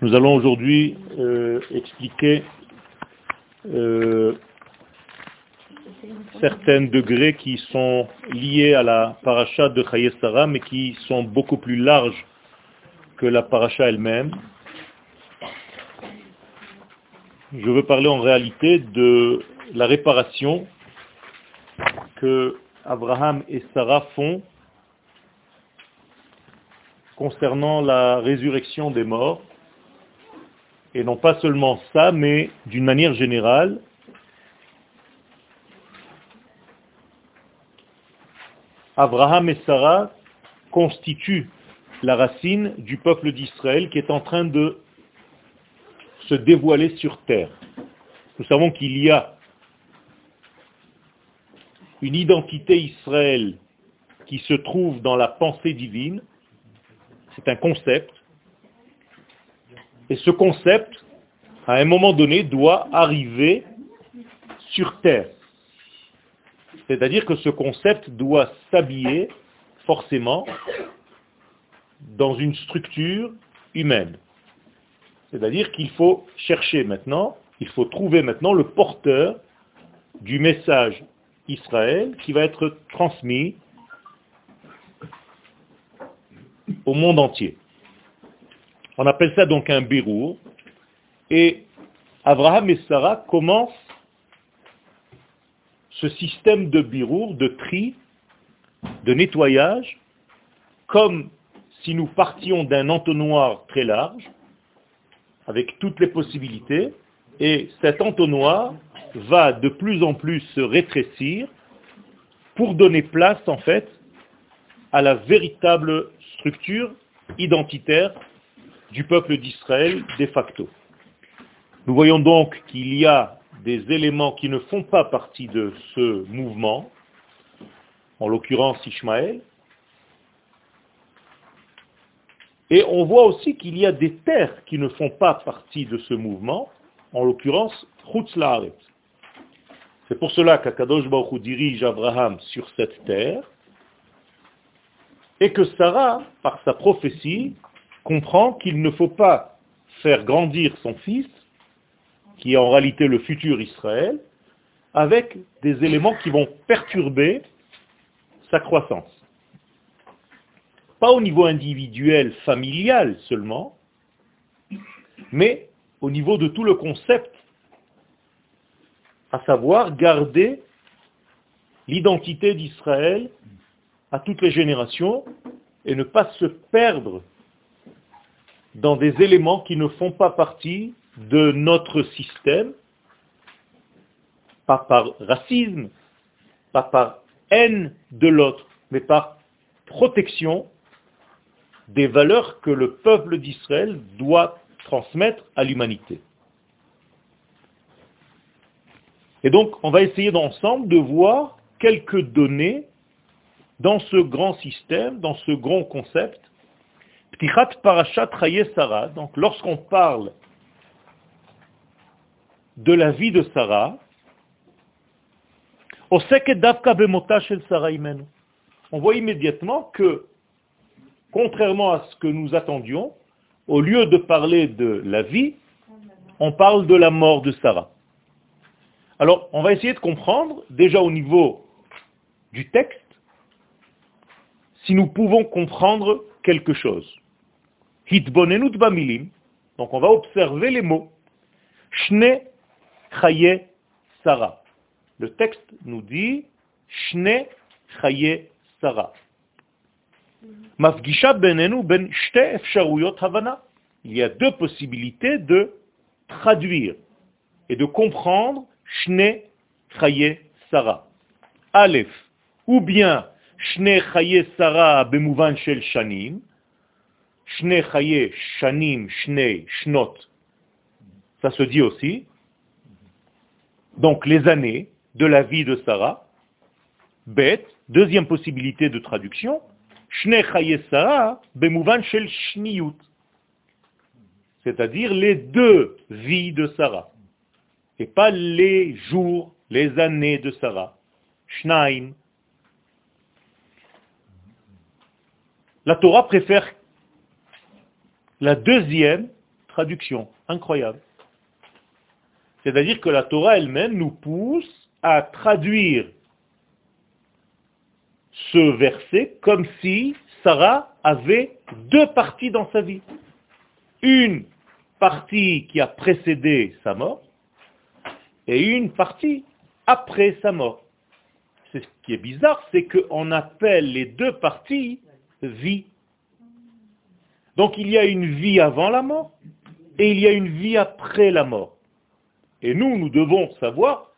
Nous allons aujourd'hui euh, expliquer euh, certains degrés qui sont liés à la paracha de Chayesara, mais qui sont beaucoup plus larges que la paracha elle-même. Je veux parler en réalité de la réparation que Abraham et Sarah font concernant la résurrection des morts. Et non pas seulement ça, mais d'une manière générale, Abraham et Sarah constituent la racine du peuple d'Israël qui est en train de se dévoiler sur terre. Nous savons qu'il y a une identité Israël qui se trouve dans la pensée divine, c'est un concept. Et ce concept, à un moment donné, doit arriver sur Terre. C'est-à-dire que ce concept doit s'habiller forcément dans une structure humaine. C'est-à-dire qu'il faut chercher maintenant, il faut trouver maintenant le porteur du message Israël qui va être transmis au monde entier. On appelle ça donc un birour. Et Abraham et Sarah commencent ce système de birour, de tri, de nettoyage, comme si nous partions d'un entonnoir très large, avec toutes les possibilités, et cet entonnoir va de plus en plus se rétrécir pour donner place, en fait, à la véritable structure identitaire du peuple d'Israël de facto. Nous voyons donc qu'il y a des éléments qui ne font pas partie de ce mouvement, en l'occurrence Ishmaël, et on voit aussi qu'il y a des terres qui ne font pas partie de ce mouvement, en l'occurrence Chutz C'est pour cela qu'Akadosh Baruch dirige Abraham sur cette terre, et que Sarah, par sa prophétie, comprend qu'il ne faut pas faire grandir son fils, qui est en réalité le futur Israël, avec des éléments qui vont perturber sa croissance. Pas au niveau individuel, familial seulement, mais au niveau de tout le concept, à savoir garder l'identité d'Israël à toutes les générations et ne pas se perdre dans des éléments qui ne font pas partie de notre système, pas par racisme, pas par haine de l'autre, mais par protection des valeurs que le peuple d'Israël doit transmettre à l'humanité. Et donc, on va essayer d'ensemble de voir quelques données dans ce grand système, dans ce grand concept, Ptichat Parashat Sarah, donc lorsqu'on parle de la vie de Sarah, on voit immédiatement que, contrairement à ce que nous attendions, au lieu de parler de la vie, on parle de la mort de Sarah. Alors, on va essayer de comprendre, déjà au niveau du texte, si nous pouvons comprendre quelque chose. Donc on va observer les mots. Shne chaye Sarah. Le texte nous dit Shne chaye Sarah. Mafgisha benenu ben shte havana. Il y a deux possibilités de traduire et de comprendre Shne chaye Sarah. Aleph, ou bien Shne chaye Sarah bemouvan shel shanim, Shne chaye shanim, shne, shnot, ça se dit aussi. Donc les années de la vie de Sarah. Bet, deuxième possibilité de traduction, Shne Sarah bemouvan shel shniyut, c'est-à-dire les deux vies de Sarah, et pas les jours, les années de Sarah. Shnaim, La Torah préfère la deuxième traduction. Incroyable. C'est-à-dire que la Torah elle-même nous pousse à traduire ce verset comme si Sarah avait deux parties dans sa vie. Une partie qui a précédé sa mort et une partie après sa mort. C'est ce qui est bizarre, c'est qu'on appelle les deux parties vie. Donc il y a une vie avant la mort et il y a une vie après la mort. Et nous, nous devons savoir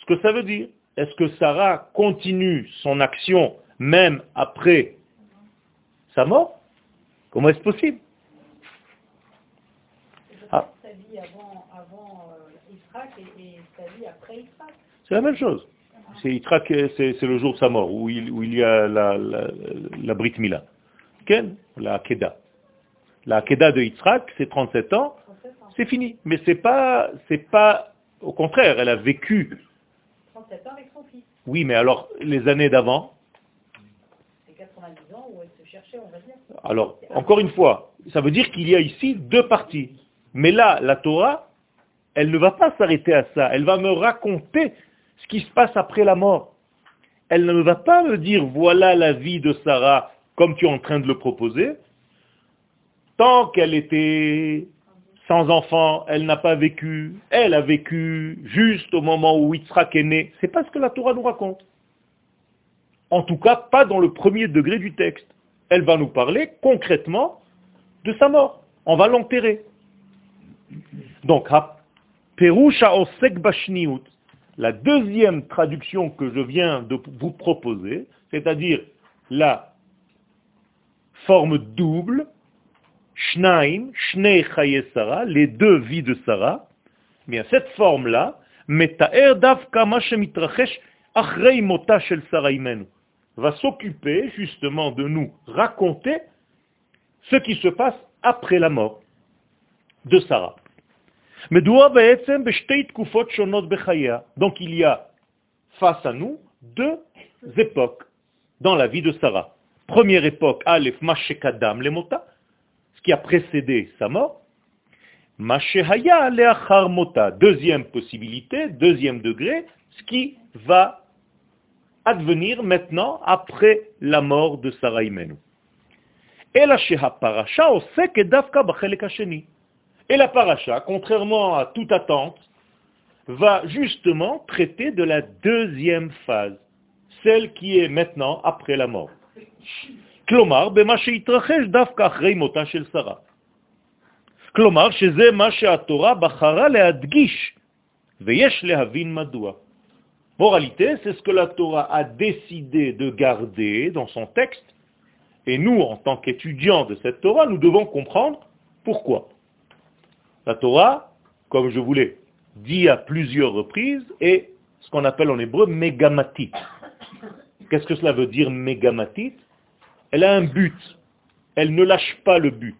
ce que ça veut dire. Est-ce que Sarah continue son action même après sa mort? Comment est-ce possible? Ah. C'est la même chose. C'est c'est le jour de sa mort, où il, où il y a la, la, la Brit Mila. Ken, la Akeda. La Akeda de Yitzhak, c'est 37 ans, c'est fini. Mais c'est pas, c'est pas, au contraire, elle a vécu. 37 ans avec son fils. Oui, mais alors, les années d'avant? C'est 90 ans où elle se cherchait, on va dire. Alors, encore une fois, ça veut dire qu'il y a ici deux parties. Mais là, la Torah, elle ne va pas s'arrêter à ça. Elle va me raconter ce qui se passe après la mort. Elle ne va pas me dire, voilà la vie de Sarah comme tu es en train de le proposer, tant qu'elle était sans enfant, elle n'a pas vécu, elle a vécu juste au moment où Yitzhak est né. C'est pas ce que la Torah nous raconte. En tout cas, pas dans le premier degré du texte. Elle va nous parler concrètement de sa mort. On va l'enterrer. Donc, Perusha Osek Bashniut, la deuxième traduction que je viens de vous proposer, c'est-à-dire la forme double, Shnaim, Shnei Sarah, les deux vies de Sarah, mais cette forme-là, Metaer Davka Mitrachesh Achrei Mota Shel va s'occuper justement de nous raconter ce qui se passe après la mort de Sarah. Donc il y a face à nous deux époques dans la vie de Sarah. Première époque, Aleph Mashekadam Lemota, ce qui a précédé sa mort. Mashehaya Leachar Mota, deuxième possibilité, deuxième degré, ce qui va advenir maintenant après la mort de Sarah Imenu. Et la Parasha Et la Parasha, contrairement à toute attente, va justement traiter de la deuxième phase, celle qui est maintenant après la mort. כלומר, במה שהתרחש דווקא אחרי מותה של שרה. כלומר, שזה מה שהתורה בחרה להדגיש, ויש להבין מדוע. Moralité, c'est ce que la Torah a décidé de garder dans son texte, et nous, en tant qu'étudiants de cette Torah, nous devons comprendre pourquoi. La Torah, comme je vous l'ai dit à plusieurs reprises, est ce qu'on appelle en hébreu mégamatit. Qu'est-ce que cela veut dire mégamatit? Elle a un but. Elle ne lâche pas le but.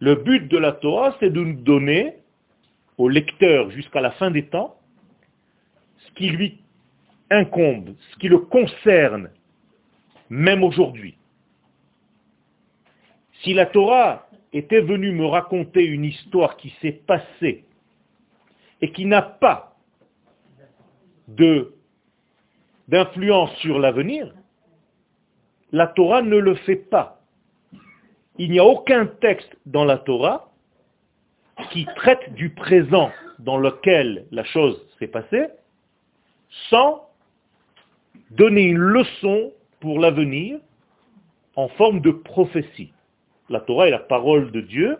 Le but de la Torah, c'est de nous donner au lecteur jusqu'à la fin des temps ce qui lui incombe, ce qui le concerne, même aujourd'hui. Si la Torah était venue me raconter une histoire qui s'est passée et qui n'a pas d'influence sur l'avenir, la Torah ne le fait pas. Il n'y a aucun texte dans la Torah qui traite du présent dans lequel la chose s'est passée sans donner une leçon pour l'avenir en forme de prophétie. La Torah est la parole de Dieu.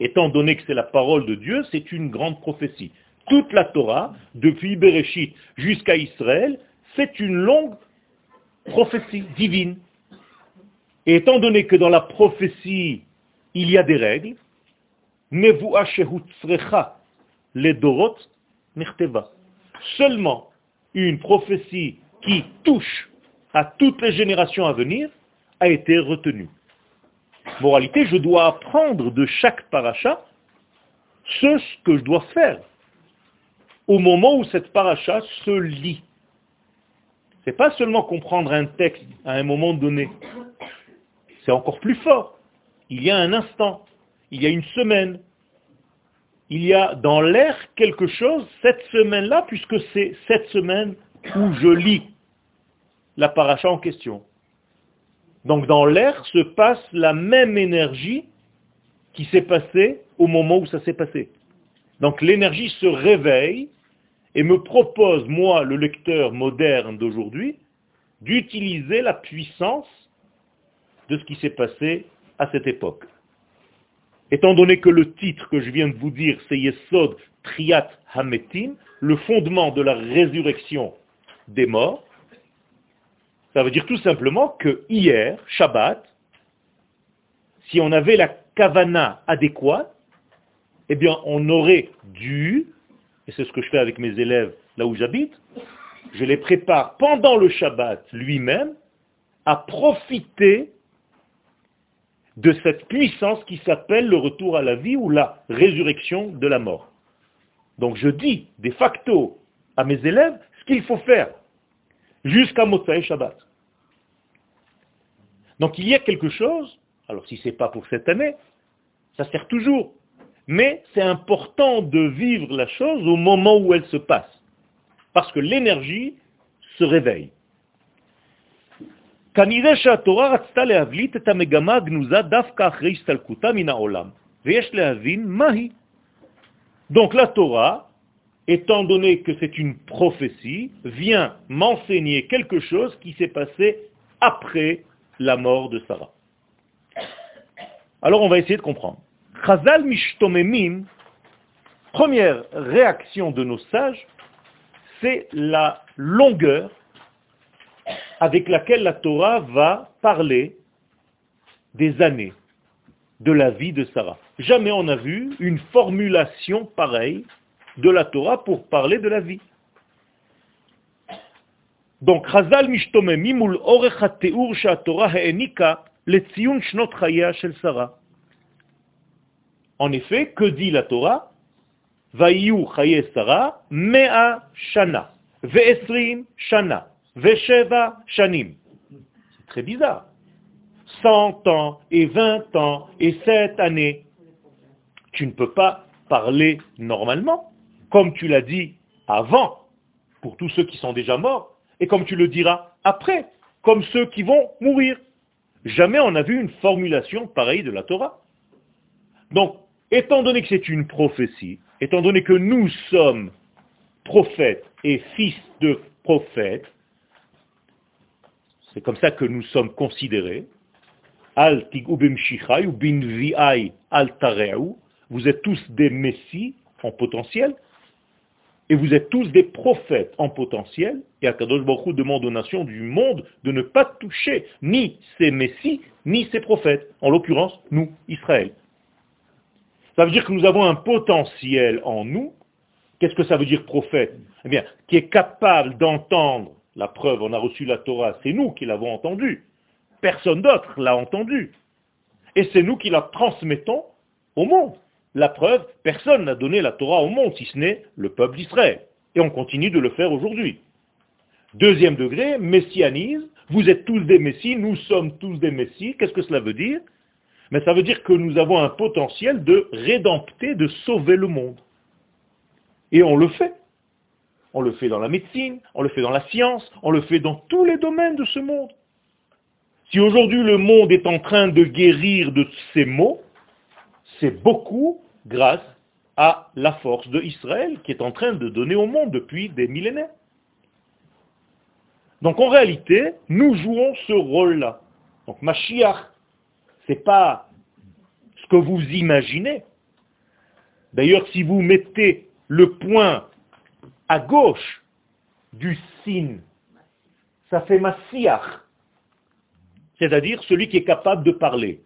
Étant donné que c'est la parole de Dieu, c'est une grande prophétie toute la Torah, depuis Bereshit jusqu'à Israël, c'est une longue prophétie divine. Et étant donné que dans la prophétie, il y a des règles, les dorot Seulement une prophétie qui touche à toutes les générations à venir a été retenue. Moralité, je dois apprendre de chaque paracha ce que je dois faire au moment où cette paracha se lit. C'est pas seulement comprendre un texte à un moment donné. C'est encore plus fort. il y a un instant, il y a une semaine, il y a dans l'air quelque chose cette semaine-là, puisque c'est cette semaine où je lis la paracha en question. Donc dans l'air se passe la même énergie qui s'est passée au moment où ça s'est passé. Donc l'énergie se réveille et me propose, moi, le lecteur moderne d'aujourd'hui, d'utiliser la puissance de ce qui s'est passé à cette époque. Étant donné que le titre que je viens de vous dire, c'est Yesod Triat Hametim, le fondement de la résurrection des morts, ça veut dire tout simplement que hier, Shabbat, si on avait la kavana adéquate, eh bien, on aurait dû, et c'est ce que je fais avec mes élèves là où j'habite, je les prépare pendant le Shabbat lui-même à profiter de cette puissance qui s'appelle le retour à la vie ou la résurrection de la mort. Donc je dis de facto à mes élèves ce qu'il faut faire jusqu'à Motsai Shabbat. Donc il y a quelque chose, alors si ce n'est pas pour cette année, ça sert toujours, mais c'est important de vivre la chose au moment où elle se passe, parce que l'énergie se réveille. Donc la Torah, étant donné que c'est une prophétie, vient m'enseigner quelque chose qui s'est passé après la mort de Sarah. Alors on va essayer de comprendre. Chazal mishtomemim, première réaction de nos sages, c'est la longueur avec laquelle la Torah va parler des années de la vie de Sarah. Jamais on n'a vu une formulation pareille de la Torah pour parler de la vie. Donc, Chazal mimul orech ha'te'ur she'atorah he'enika le'tziyun shnot shel Sarah. En effet, que dit la Torah? Vayu chaye Sarah mea shana, ve'esrim shana, ve'sheva shanim. C'est très bizarre. 100 ans et 20 ans et 7 années. Tu ne peux pas parler normalement comme tu l'as dit avant, pour tous ceux qui sont déjà morts et comme tu le diras après, comme ceux qui vont mourir. Jamais on n'a vu une formulation pareille de la Torah. Donc, étant donné que c'est une prophétie, étant donné que nous sommes prophètes et fils de prophètes, c'est comme ça que nous sommes considérés, al vous êtes tous des messies en potentiel, et vous êtes tous des prophètes en potentiel, et Akadosh Baruch demande aux nations du monde de ne pas toucher ni ces messies, ni ces prophètes, en l'occurrence, nous, Israël. Ça veut dire que nous avons un potentiel en nous. Qu'est-ce que ça veut dire prophète? Eh bien, qui est capable d'entendre la preuve, on a reçu la Torah, c'est nous qui l'avons entendue. Personne d'autre l'a entendue. Et c'est nous qui la transmettons au monde. La preuve, personne n'a donné la Torah au monde, si ce n'est le peuple d'Israël. Et on continue de le faire aujourd'hui. Deuxième degré, messianisme. Vous êtes tous des messies, nous sommes tous des messies. Qu'est-ce que cela veut dire? Mais ça veut dire que nous avons un potentiel de rédempter, de sauver le monde. Et on le fait. On le fait dans la médecine, on le fait dans la science, on le fait dans tous les domaines de ce monde. Si aujourd'hui le monde est en train de guérir de ces maux, c'est beaucoup grâce à la force de Israël qui est en train de donner au monde depuis des millénaires. Donc en réalité, nous jouons ce rôle-là. Donc Mashiach, n'est pas ce que vous imaginez. D'ailleurs, si vous mettez le point à gauche du signe, ça fait Mashiach, c'est-à-dire celui qui est capable de parler,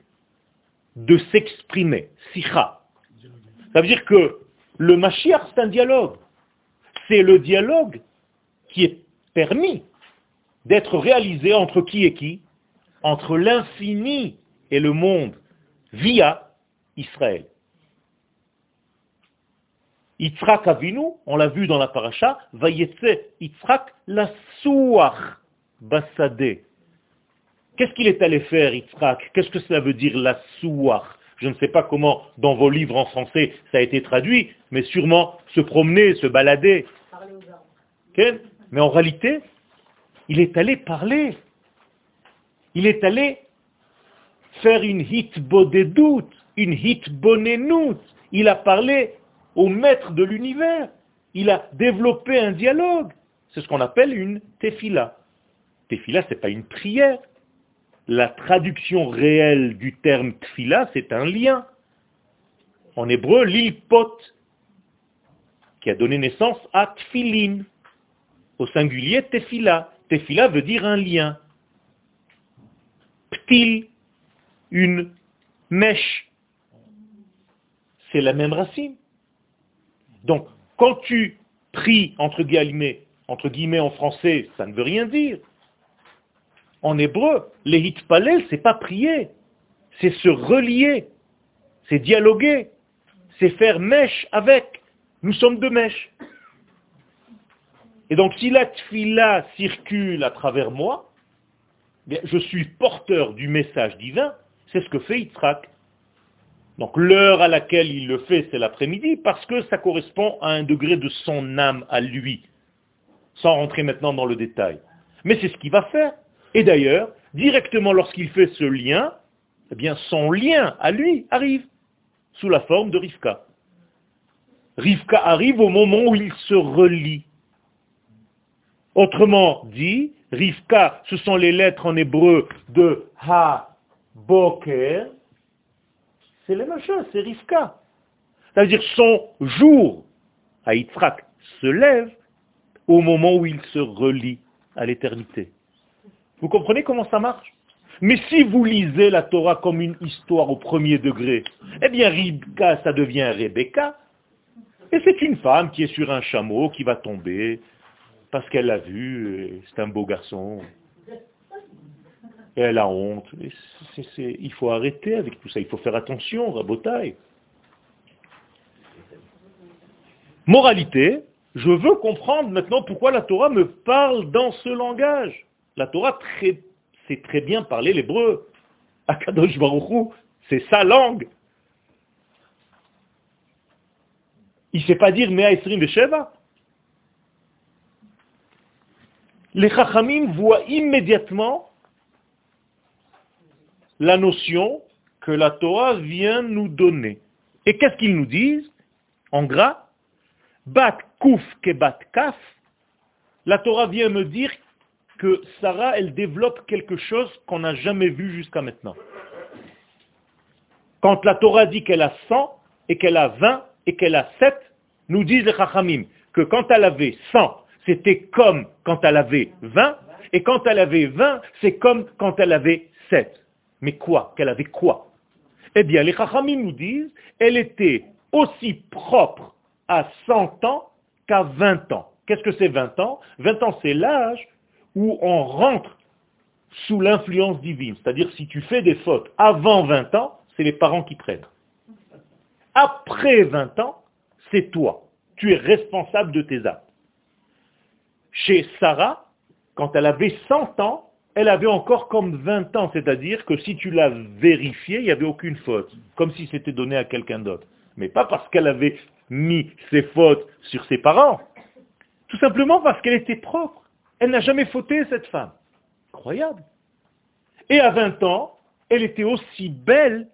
de s'exprimer, sicha. Ça veut dire que le Mashiach, c'est un dialogue. C'est le dialogue qui est permis d'être réalisé entre qui et qui? Entre l'infini et le monde, via Israël. Yitzhak Avinu, on l'a vu dans la paracha, va Yitzhak la souach basade. Qu'est-ce qu'il est allé faire, Yitzhak? Qu'est-ce que cela veut dire la souar Je ne sais pas comment dans vos livres en français ça a été traduit, mais sûrement se promener, se balader. Parler aux arbres. Mais en réalité, il est allé parler. Il est allé faire une hit doute, une hit bonenout. Il a parlé au maître de l'univers. Il a développé un dialogue. C'est ce qu'on appelle une tefila. Tefila, ce n'est pas une prière. La traduction réelle du terme tefila, c'est un lien. En hébreu, l'ilpot, qui a donné naissance à tfilin. Au singulier, tefila. Tefila veut dire un lien. Ptil, une mèche. C'est la même racine. Donc, quand tu pries, entre guillemets, entre guillemets en français, ça ne veut rien dire. En hébreu, les hitpalel, c'est pas prier, c'est se relier, c'est dialoguer, c'est faire mèche avec. Nous sommes deux mèches. Et donc, si la tfila circule à travers moi, je suis porteur du message divin, c'est ce que fait Yitzhak. Donc l'heure à laquelle il le fait, c'est l'après-midi, parce que ça correspond à un degré de son âme à lui, sans rentrer maintenant dans le détail. Mais c'est ce qu'il va faire. Et d'ailleurs, directement lorsqu'il fait ce lien, eh bien son lien à lui arrive, sous la forme de Rivka. Rivka arrive au moment où il se relie. Autrement dit, Rivka, ce sont les lettres en hébreu de Ha, Boker, c'est même chose, c'est Rivka. C'est-à-dire son jour à Yitzhak se lève au moment où il se relie à l'éternité. Vous comprenez comment ça marche Mais si vous lisez la Torah comme une histoire au premier degré, eh bien Rivka, ça devient Rebecca, et c'est une femme qui est sur un chameau, qui va tomber, parce qu'elle l'a vu, c'est un beau garçon, et elle a honte. il faut arrêter avec tout ça, il faut faire attention, rabotaille. Moralité, je veux comprendre maintenant pourquoi la Torah me parle dans ce langage. La Torah sait très bien parler l'hébreu. Akadosh Baruch c'est sa langue. Il ne sait pas dire Mea Esrim Sheva. Les Chachamim voient immédiatement la notion que la Torah vient nous donner. Et qu'est-ce qu'ils nous disent En gras, bat kouf ke bat kaf, la Torah vient me dire que Sarah, elle développe quelque chose qu'on n'a jamais vu jusqu'à maintenant. Quand la Torah dit qu'elle a 100 et qu'elle a 20 et qu'elle a 7, nous disent les Chachamim que quand elle avait 100, c'était comme quand elle avait 20, et quand elle avait 20, c'est comme quand elle avait 7. Mais quoi? Qu'elle avait quoi? Eh bien, les Chachamim nous disent, elle était aussi propre à 100 ans qu'à 20 ans. Qu'est-ce que c'est 20 ans? 20 ans, c'est l'âge où on rentre sous l'influence divine. C'est-à-dire, si tu fais des fautes avant 20 ans, c'est les parents qui prennent. Après 20 ans, c'est toi. Tu es responsable de tes actes. Chez Sarah, quand elle avait 100 ans, elle avait encore comme 20 ans, c'est-à-dire que si tu l'as vérifié, il n'y avait aucune faute, comme si c'était donné à quelqu'un d'autre. Mais pas parce qu'elle avait mis ses fautes sur ses parents, tout simplement parce qu'elle était propre. Elle n'a jamais fauté, cette femme. Incroyable. Et à 20 ans, elle était aussi belle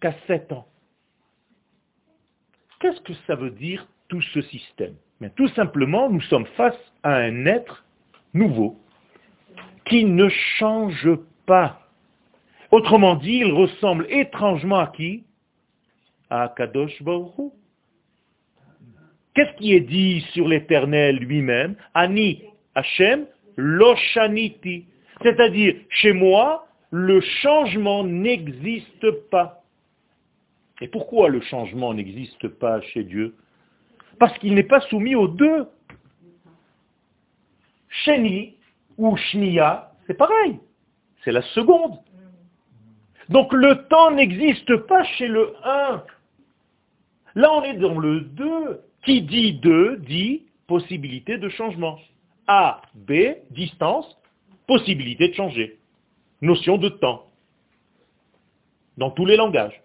qu'à 7 ans. Qu'est-ce que ça veut dire tout ce système? Tout simplement, nous sommes face à un être nouveau, qui ne change pas. Autrement dit, il ressemble étrangement à qui? À Kadosh Baruch Qu'est-ce qui est dit sur l'éternel lui-même? Hashem Loshaniti. C'est-à-dire, chez moi, le changement n'existe pas. Et pourquoi le changement n'existe pas chez Dieu? Parce qu'il n'est pas soumis aux deux. Sheni, ou shnia, c'est pareil. C'est la seconde. Donc le temps n'existe pas chez le 1. Là, on est dans le 2. Qui dit 2 dit possibilité de changement. A, B, distance, possibilité de changer. notion de temps, dans tous les langages.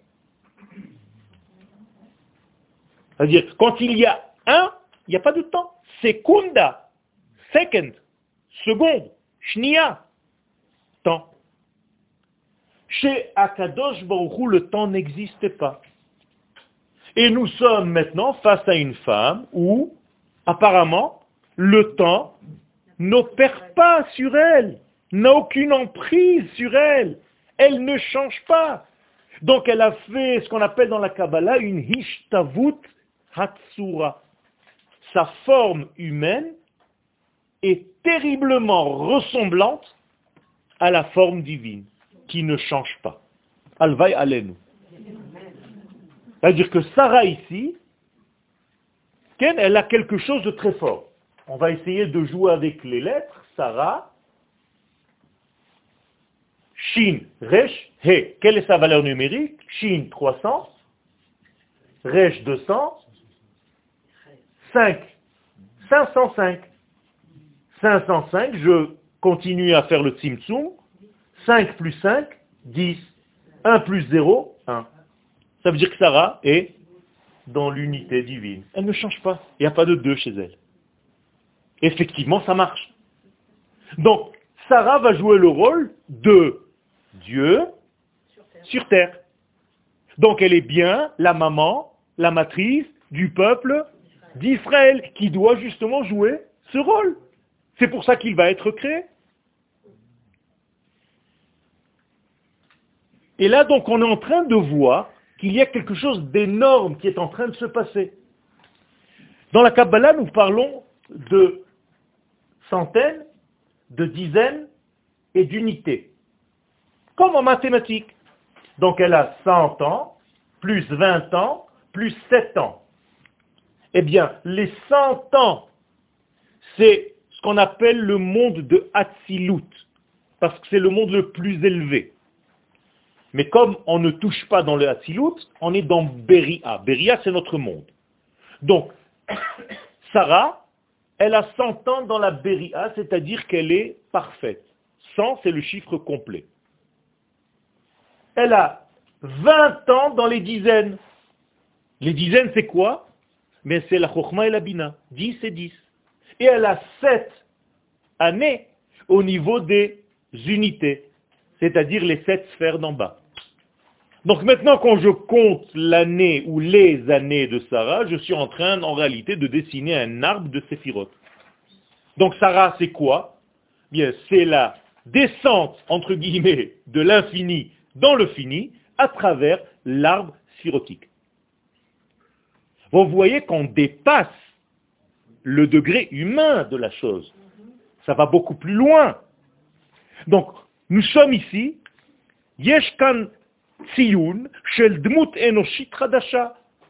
C'est-à-dire, quand il y a un, il n'y a pas de temps. Secunda, second, seconde, shnia, temps. Chez Akadosh Baruch le temps n'existe pas. Et nous sommes maintenant face à une femme où, apparemment, le temps n'opère pas sur elle, n'a aucune emprise sur elle. Elle ne change pas. Donc elle a fait ce qu'on appelle dans la Kabbalah une hishtavut hatsura. Sa forme humaine est terriblement ressemblante à la forme divine, qui ne change pas. Alvaï alenu. C'est-à-dire que Sarah ici, elle a quelque chose de très fort. On va essayer de jouer avec les lettres. Sarah, Shin, Resh, He. Quelle est sa valeur numérique? Shin 300, Resh 200, 5, 505. 505, je continue à faire le Tzimtzum. 5 plus 5, 10. 1 plus 0, 1. Ça veut dire que Sarah est dans l'unité divine. Elle ne change pas. Il n'y a pas de 2 chez elle. Effectivement, ça marche. Donc, Sarah va jouer le rôle de Dieu sur terre. Donc elle est bien la maman, la matrice du peuple d'Israël, qui doit justement jouer ce rôle. C'est pour ça qu'il va être créé. Et là, donc, on est en train de voir qu'il y a quelque chose d'énorme qui est en train de se passer. Dans la Kabbalah, nous parlons de centaines, de dizaines et d'unités. Comme en mathématiques. Donc elle a 100 ans, plus 20 ans, plus 7 ans. Eh bien, les 100 ans, c'est ce qu'on appelle le monde de Hatzilut, parce que c'est le monde le plus élevé. Mais comme on ne touche pas dans le Hatzilut, on est dans Beria. Beria, c'est notre monde. Donc, Sarah, elle a 100 ans dans la Beria, c'est-à-dire qu'elle est parfaite. 100, c'est le chiffre complet. Elle a 20 ans dans les dizaines. Les dizaines, c'est quoi? Mais c'est la Chokhma et la Bina. 10 et 10. Et elle a 7 années au niveau des unités, c'est-à-dire les 7 sphères d'en bas. Donc maintenant, quand je compte l'année ou les années de Sarah, je suis en train, en réalité, de dessiner un arbre de Séphirot. Donc Sarah, c'est quoi? Bien, c'est la descente, entre guillemets, de l'infini dans le fini à travers l'arbre sirotique. Vous voyez qu'on dépasse le degré humain de la chose. Ça va beaucoup plus loin. Donc, nous sommes ici, Yeshkan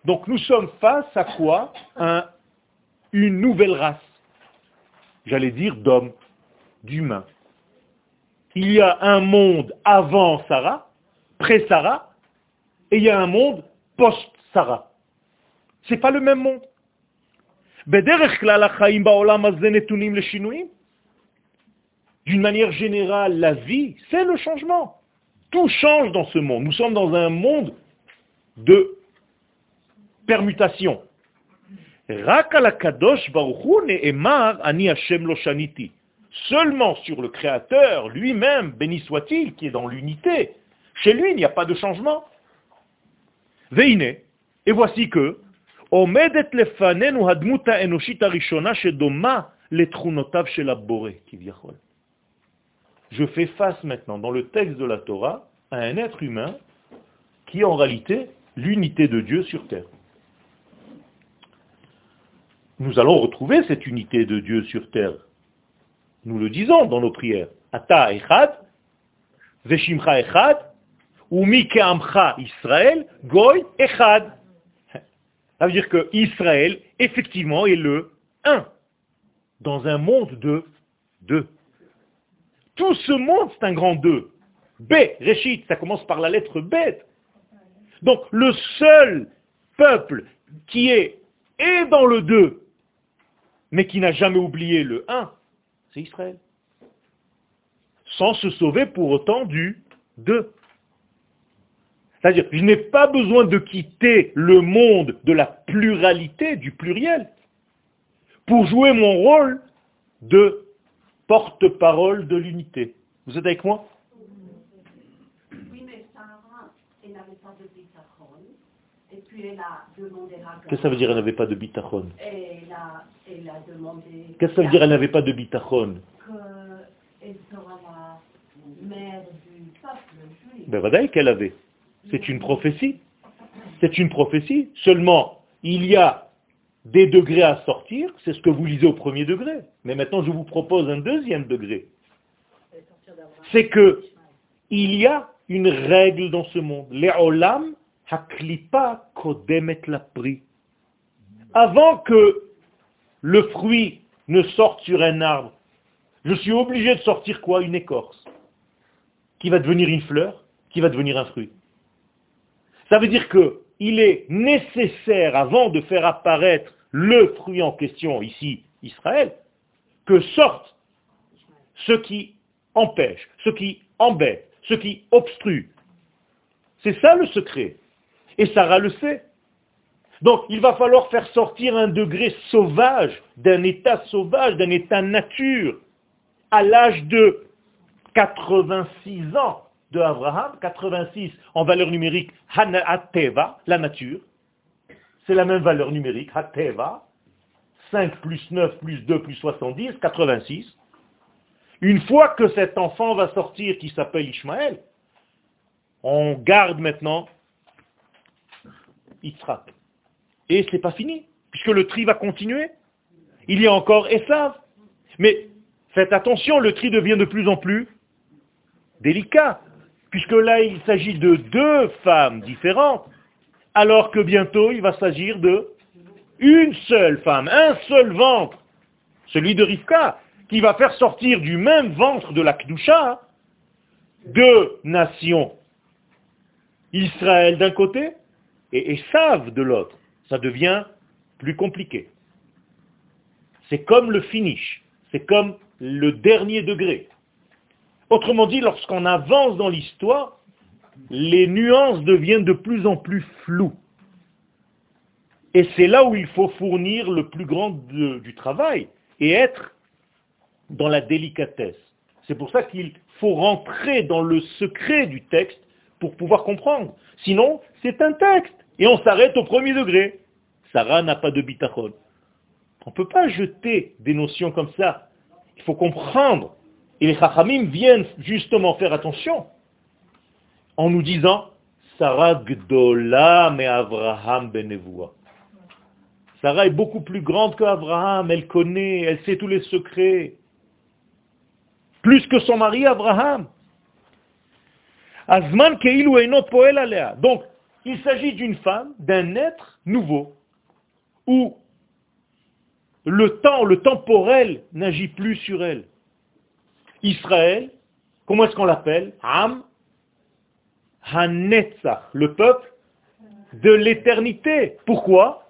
Donc nous sommes face à quoi? Une nouvelle race. J'allais dire d'hommes, d'humains. Il y a un monde avant Sarah, pré-Sarah, et il y a un monde post-Sarah. Ce n'est pas le même monde. D'une manière générale, la vie, c'est le changement. Tout change dans ce monde. Nous sommes dans un monde de permutation. Seulement sur le Créateur lui-même, béni soit-il, qui est dans l'unité, chez lui, il n'y a pas de changement. Veine, et voici que, je fais face maintenant dans le texte de la Torah à un être humain qui est en réalité l'unité de Dieu sur terre. Nous allons retrouver cette unité de Dieu sur terre. Nous le disons dans nos prières. Ata echad, veshimcha echad, Israël, Goy Echad. Ça veut dire que Israël, effectivement, est le 1 dans un monde de 2. Tout ce monde, c'est un grand 2. B, Réchit, ça commence par la lettre B. Donc le seul peuple qui est dans le 2, mais qui n'a jamais oublié le 1, c'est Israël. sans se sauver pour autant du de. C'est-à-dire, je n'ai pas besoin de quitter le monde de la pluralité, du pluriel, pour jouer mon rôle de porte-parole de l'unité. Vous êtes avec moi? Oui, mais Sarah, elle n'avait pas de bitachon. Et puis elle a demandé Qu'est-ce que ça veut dire elle n'avait pas de bitachon? Elle a, elle a demandé Qu'est-ce que ça veut dire elle n'avait pas de bitachon? qu'elle sera la mère du peuple juif. Ben voilà qu'elle avait. C'est une prophétie. C'est une prophétie. Seulement, il y a des degrés à sortir, c'est ce que vous lisez au premier degré. Mais maintenant, je vous propose un deuxième degré. C'est que il y a une règle dans ce monde. Le'olam haklipa kodemet la pri. Avant que le fruit ne sorte sur un arbre, je suis obligé de sortir quoi? Une écorce. Qui va devenir une fleur, qui va devenir un fruit? Ça veut dire que il est nécessaire, avant de faire apparaître le fruit en question, ici Israël, que sortent ce qui empêche, ce qui embête, ce qui obstrue. C'est ça le secret. Et Sarah le sait. Donc il va falloir faire sortir un degré sauvage, d'un état sauvage, d'un état nature, à l'âge de 86 ans de Abraham, 86 en valeur numérique, Teva, la nature. C'est la même valeur numérique, Hateva. 5 plus 9 plus 2 plus 70, 86. Une fois que cet enfant va sortir qui s'appelle Ishmaël, on garde maintenant Yitzhak. Et c'est pas fini, puisque le tri va continuer. Il y a encore Esav. Mais faites attention, le tri devient de plus en plus délicat puisque là il s'agit de deux femmes différentes, alors que bientôt il va s'agir de une seule femme, un seul ventre, celui de Rivka, qui va faire sortir du même ventre de la Kdusha deux nations, Israël d'un côté et Esav de l'autre. Ça devient plus compliqué. C'est comme le finish, c'est comme le dernier degré. Autrement dit, lorsqu'on avance dans l'histoire, les nuances deviennent de plus en plus floues. Et c'est là où il faut fournir le plus grand du travail et être dans la délicatesse. C'est pour ça qu'il faut rentrer dans le secret du texte pour pouvoir comprendre. Sinon, c'est un texte. Et on s'arrête au premier degré. Sarah n'a pas de bitachon. On ne peut pas jeter des notions comme ça. Il faut comprendre et les Chachamim viennent justement faire attention en nous disant Sarah Gdola mais Abraham Benevoua. Sarah est beaucoup plus grande qu'Abraham, elle connaît, elle sait tous les secrets. Plus que son mari Abraham. Azman Donc, il s'agit d'une femme, d'un être nouveau, où le temps, le temporel n'agit plus sur elle. Israël, comment est-ce qu'on l'appelle? Am Hanetzach, le peuple de l'éternité. Pourquoi?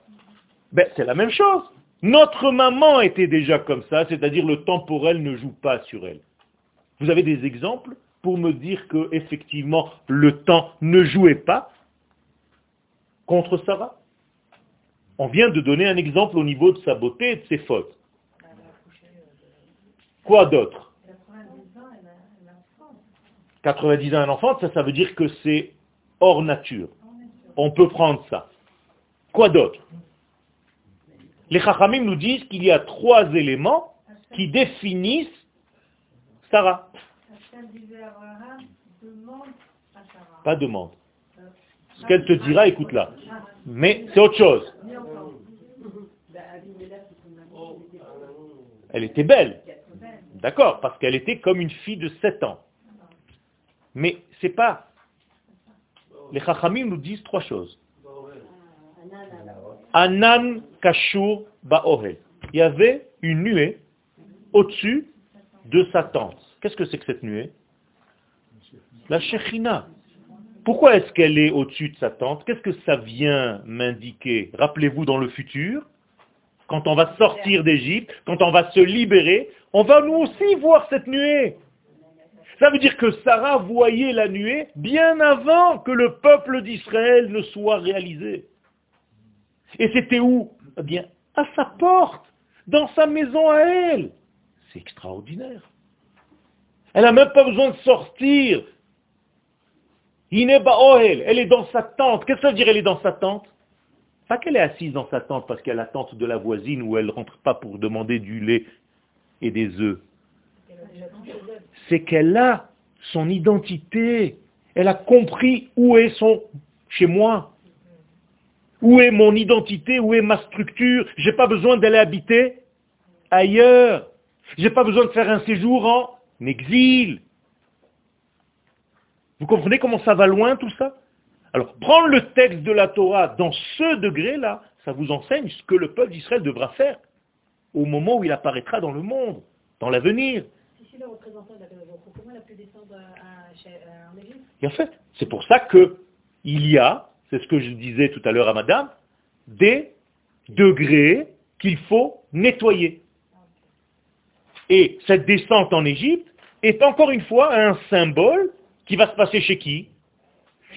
Ben, C'est la même chose. Notre maman était déjà comme ça, c'est-à-dire le temporel ne joue pas sur elle. Vous avez des exemples pour me dire que effectivement le temps ne jouait pas contre Sarah? On vient de donner un exemple au niveau de sa beauté et de ses fautes. Quoi d'autre? 90 ans un enfant, ça, ça veut dire que c'est hors nature. On peut prendre ça. Quoi d'autre? Les Chachamim nous disent qu'il y a trois éléments qui définissent Sarah. Pas demande. Ce qu'elle te dira, écoute-la. Mais c'est autre chose. Elle était belle. D'accord, parce qu'elle était comme une fille de 7 ans. Mais c'est pas. Les Chachamim nous disent trois choses. Anan Kashur Ba'ohel. Il y avait une nuée au-dessus de sa tente. Qu'est-ce que c'est que cette nuée? La Shechina. Pourquoi est-ce qu'elle est au-dessus de sa tente? Qu'est-ce que ça vient m'indiquer? Rappelez-vous dans le futur, quand on va sortir d'Égypte, quand on va se libérer, on va nous aussi voir cette nuée. Ça veut dire que Sarah voyait la nuée bien avant que le peuple d'Israël ne soit réalisé. Et c'était où Eh bien, à sa porte, dans sa maison à elle. C'est extraordinaire. Elle n'a même pas besoin de sortir. Elle est dans sa tente. Qu'est-ce que ça veut dire elle est dans sa tente? Pas qu'elle est assise dans sa tente parce qu'elle a la tente de la voisine où elle ne rentre pas pour demander du lait et des œufs. C'est qu'elle a son identité. Elle a compris où est son chez moi. Où est mon identité Où est ma structure Je n'ai pas besoin d'aller habiter ailleurs. Je n'ai pas besoin de faire un séjour en exil. Vous comprenez comment ça va loin tout ça? Alors, prendre le texte de la Torah dans ce degré-là, ça vous enseigne ce que le peuple d'Israël devra faire au moment où il apparaîtra dans le monde, dans l'avenir. Si le représentant de la comment il a pu descendre en Égypte Et en fait, c'est pour ça que il y a, c'est ce que je disais tout à l'heure à madame, des degrés qu'il faut nettoyer. Et cette descente en Égypte est encore une fois un symbole qui va se passer chez qui?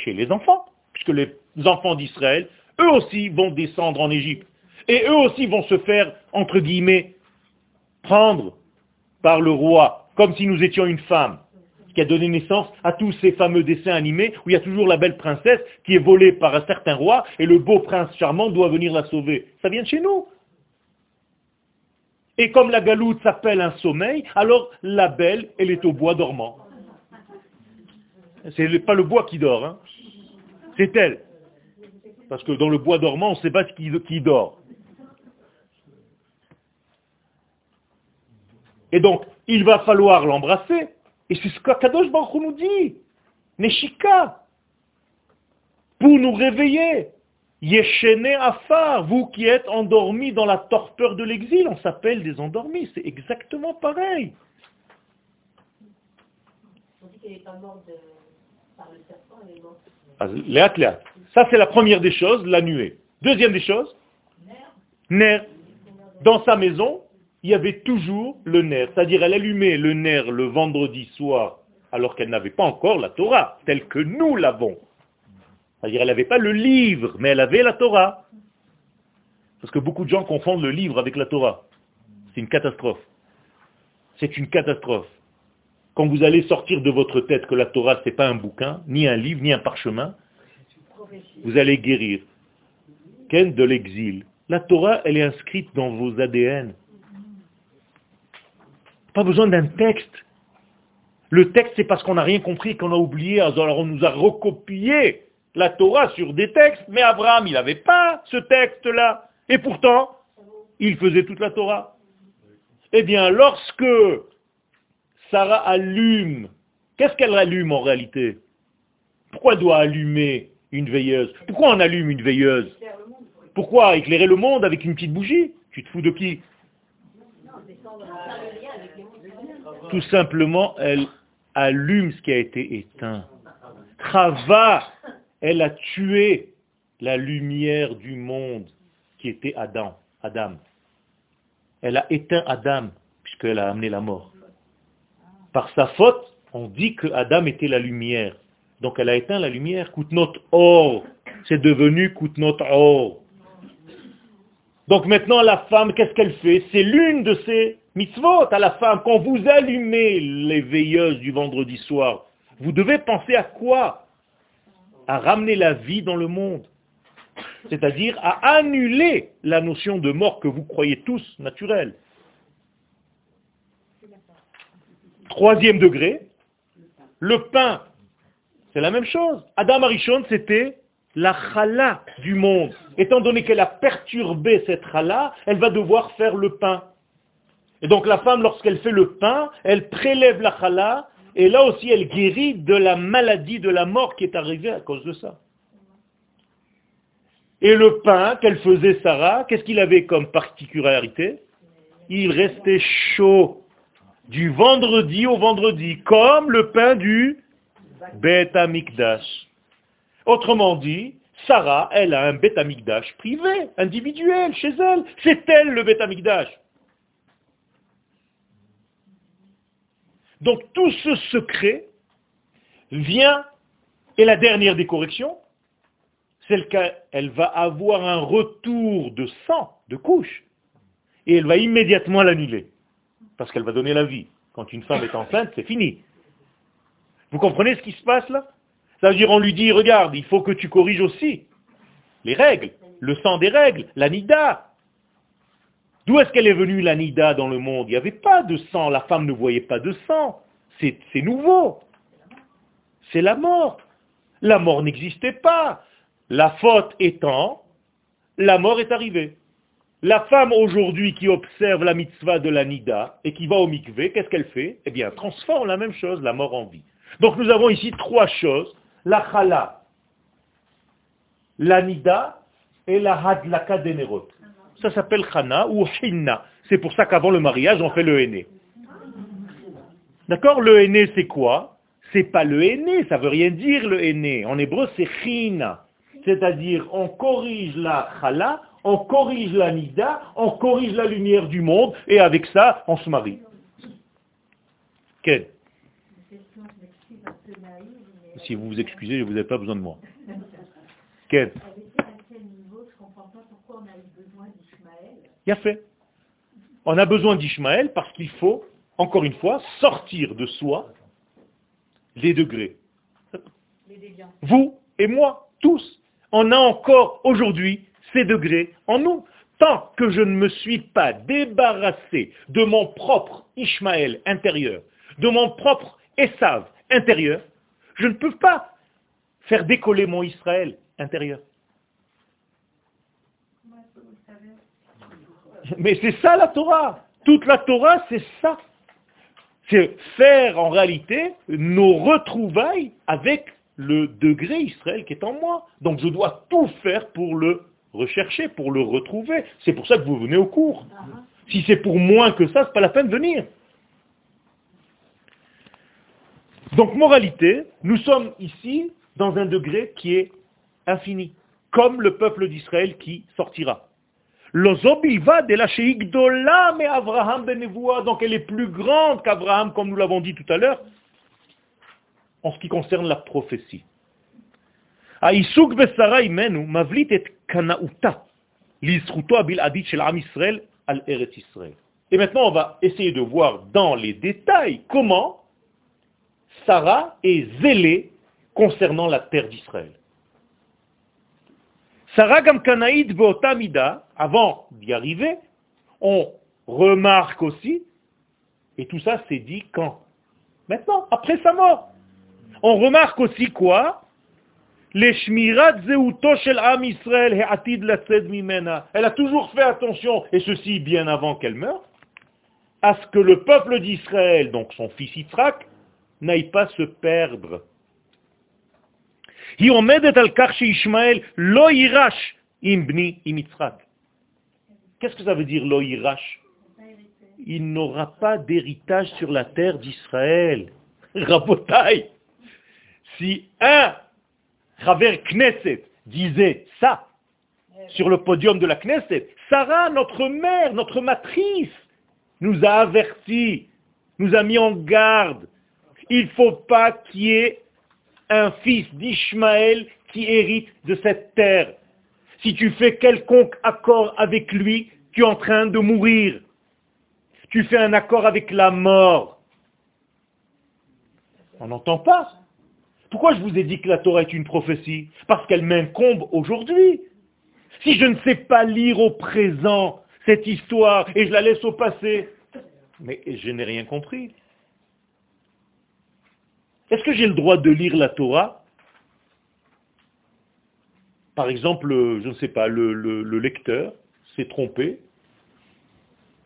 Chez les enfants. Puisque les enfants d'Israël, eux aussi vont descendre en Égypte. Et eux aussi vont se faire, entre guillemets, prendre par le roi, comme si nous étions une femme, qui a donné naissance à tous ces fameux dessins animés où il y a toujours la belle princesse qui est volée par un certain roi et le beau prince charmant doit venir la sauver. Ça vient de chez nous. Et comme la galoute s'appelle un sommeil, alors la belle, elle est au bois dormant. C'est pas le bois qui dort, hein. c'est elle. Parce que dans le bois dormant, on ne sait pas qui, qui dort. Et donc, il va falloir l'embrasser. Et c'est ce qu'Akadosh Baruch nous dit. Neshika. Pour nous réveiller. Yeshene Afar, vous qui êtes endormis dans la torpeur de l'exil, on s'appelle des endormis. C'est exactement pareil. On dit qu'elle n'est pas morte de... Ah, Ça, c'est la première des choses, la nuée. Deuxième des choses, nerf. Dans sa maison, il y avait toujours le nerf. C'est-à-dire, elle allumait le nerf le vendredi soir, alors qu'elle n'avait pas encore la Torah, telle que nous l'avons. C'est-à-dire, elle n'avait pas le livre, mais elle avait la Torah. Parce que beaucoup de gens confondent le livre avec la Torah. C'est une catastrophe. C'est une catastrophe quand vous allez sortir de votre tête que la Torah, ce n'est pas un bouquin, ni un livre, ni un parchemin, vous allez guérir. Ken de l'exil. La Torah, elle est inscrite dans vos ADN. Pas besoin d'un texte. Le texte, c'est parce qu'on n'a rien compris, qu'on a oublié, alors on nous a recopié la Torah sur des textes, mais Abraham, il n'avait pas ce texte-là. Et pourtant, il faisait toute la Torah. Eh bien, lorsque Sarah allume. Qu'est-ce qu'elle allume en réalité? Pourquoi doit allumer une veilleuse? Pourquoi on allume une veilleuse? Pourquoi éclairer le monde avec une petite bougie? Tu te fous de qui? Tout simplement, elle allume ce qui a été éteint. Trava, elle a tué la lumière du monde qui était Adam. Adam. Elle a éteint Adam puisqu'elle a amené la mort. Par sa faute, on dit que Adam était la lumière. Donc elle a éteint la lumière. notre or. C'est devenu notre or. Donc maintenant, la femme, qu'est-ce qu'elle fait? C'est l'une de ces mitzvot à la femme. Quand vous allumez les veilleuses du vendredi soir, vous devez penser à quoi? À ramener la vie dans le monde. C'est-à-dire à annuler la notion de mort que vous croyez tous naturelle. Troisième degré, le pain, c'est la même chose. Adam Arishon, c'était la chala du monde. Étant donné qu'elle a perturbé cette chala, elle va devoir faire le pain. Et donc la femme, lorsqu'elle fait le pain, elle prélève la chala, et là aussi elle guérit de la maladie, de la mort qui est arrivée à cause de ça. Et le pain qu'elle faisait Sarah, qu'est-ce qu'il avait comme particularité? Il restait chaud du vendredi au vendredi, comme le pain du Bet Amikdash. Autrement dit, Sarah, elle a un Bet Amikdash privé, individuel, chez elle. C'est elle le Bet Amikdash. Donc tout ce secret vient, et la dernière des corrections, c'est qu'elle va avoir un retour de sang, de couche, et elle va immédiatement l'annuler, parce qu'elle va donner la vie. Quand une femme est enceinte, c'est fini. Vous comprenez ce qui se passe là? Ça veut dire on lui dit, regarde, il faut que tu corriges aussi les règles, le sang des règles, la nida. D'où est-ce qu'elle est venue la nida dans le monde? Il n'y avait pas de sang, la femme ne voyait pas de sang. C'est nouveau. C'est la mort. La mort n'existait pas. La faute étant, la mort est arrivée. La femme aujourd'hui qui observe la mitzvah de la nida et qui va au mikvé, qu'est-ce qu'elle fait? Eh bien, transforme la même chose, la mort en vie. Donc nous avons ici trois choses. La chala, la nida et la hadlaka d'enerot. Ça s'appelle chana ou hinna. C'est pour ça qu'avant le mariage, on fait le henné. D'accord? Le henné, c'est quoi? C'est pas le henné, ça veut rien dire le henné. En hébreu, c'est china. C'est-à-dire, on corrige la chala, on corrige la nida, on corrige la lumière du monde, et avec ça, on se marie. Quel Si vous vous excusez, vous n'avez pas besoin de moi. Quel? Il a fait. On a besoin d'Ishmaël parce qu'il faut, encore une fois, sortir de soi les degrés. Vous et moi, tous, on a encore aujourd'hui ces degrés en nous. Tant que je ne me suis pas débarrassé de mon propre Ishmaël intérieur, de mon propre Esav intérieur, je ne peux pas faire décoller mon Israël intérieur. Mais c'est ça la Torah. Toute la Torah, c'est ça. C'est faire en réalité nos retrouvailles avec le degré Israël qui est en moi. Donc je dois tout faire pour le rechercher, pour le retrouver. C'est pour ça que vous venez au cours. Si c'est pour moins que ça, c'est pas la peine de venir. Donc moralité, nous sommes ici dans un degré qui est infini, comme le peuple d'Israël qui sortira. de la mais Abraham donc elle est plus grande qu'Abraham, comme nous l'avons dit tout à l'heure, en ce qui concerne la prophétie. Et maintenant, on va essayer de voir dans les détails comment Sarah est zélée concernant la terre d'Israël. Sarah Gamkanaïd Beotamida, avant d'y arriver, on remarque aussi, et tout ça c'est dit quand? Maintenant, après sa mort. On remarque aussi quoi? Les shel am Israël mimena. Elle a toujours fait attention, et ceci bien avant qu'elle meure, à ce que le peuple d'Israël, donc son fils Yitzhak, n'aille pas se perdre. Qu'est-ce que ça veut dire lo Il n'aura pas d'héritage sur la terre d'Israël. Rabotai. Si un Raver Knesset disait ça sur le podium de la Knesset, Sarah, notre mère, notre matrice, nous a avertis, nous a mis en garde. Il ne faut pas qu'il y ait un fils d'Ishmaël qui hérite de cette terre. Si tu fais quelconque accord avec lui, tu es en train de mourir. Tu fais un accord avec la mort. On n'entend pas. Pourquoi je vous ai dit que la Torah est une prophétie? Parce qu'elle m'incombe aujourd'hui. Si je ne sais pas lire au présent cette histoire et je la laisse au passé, mais je n'ai rien compris. Est-ce que j'ai le droit de lire la Torah? Par exemple, je ne sais pas, le, lecteur s'est trompé,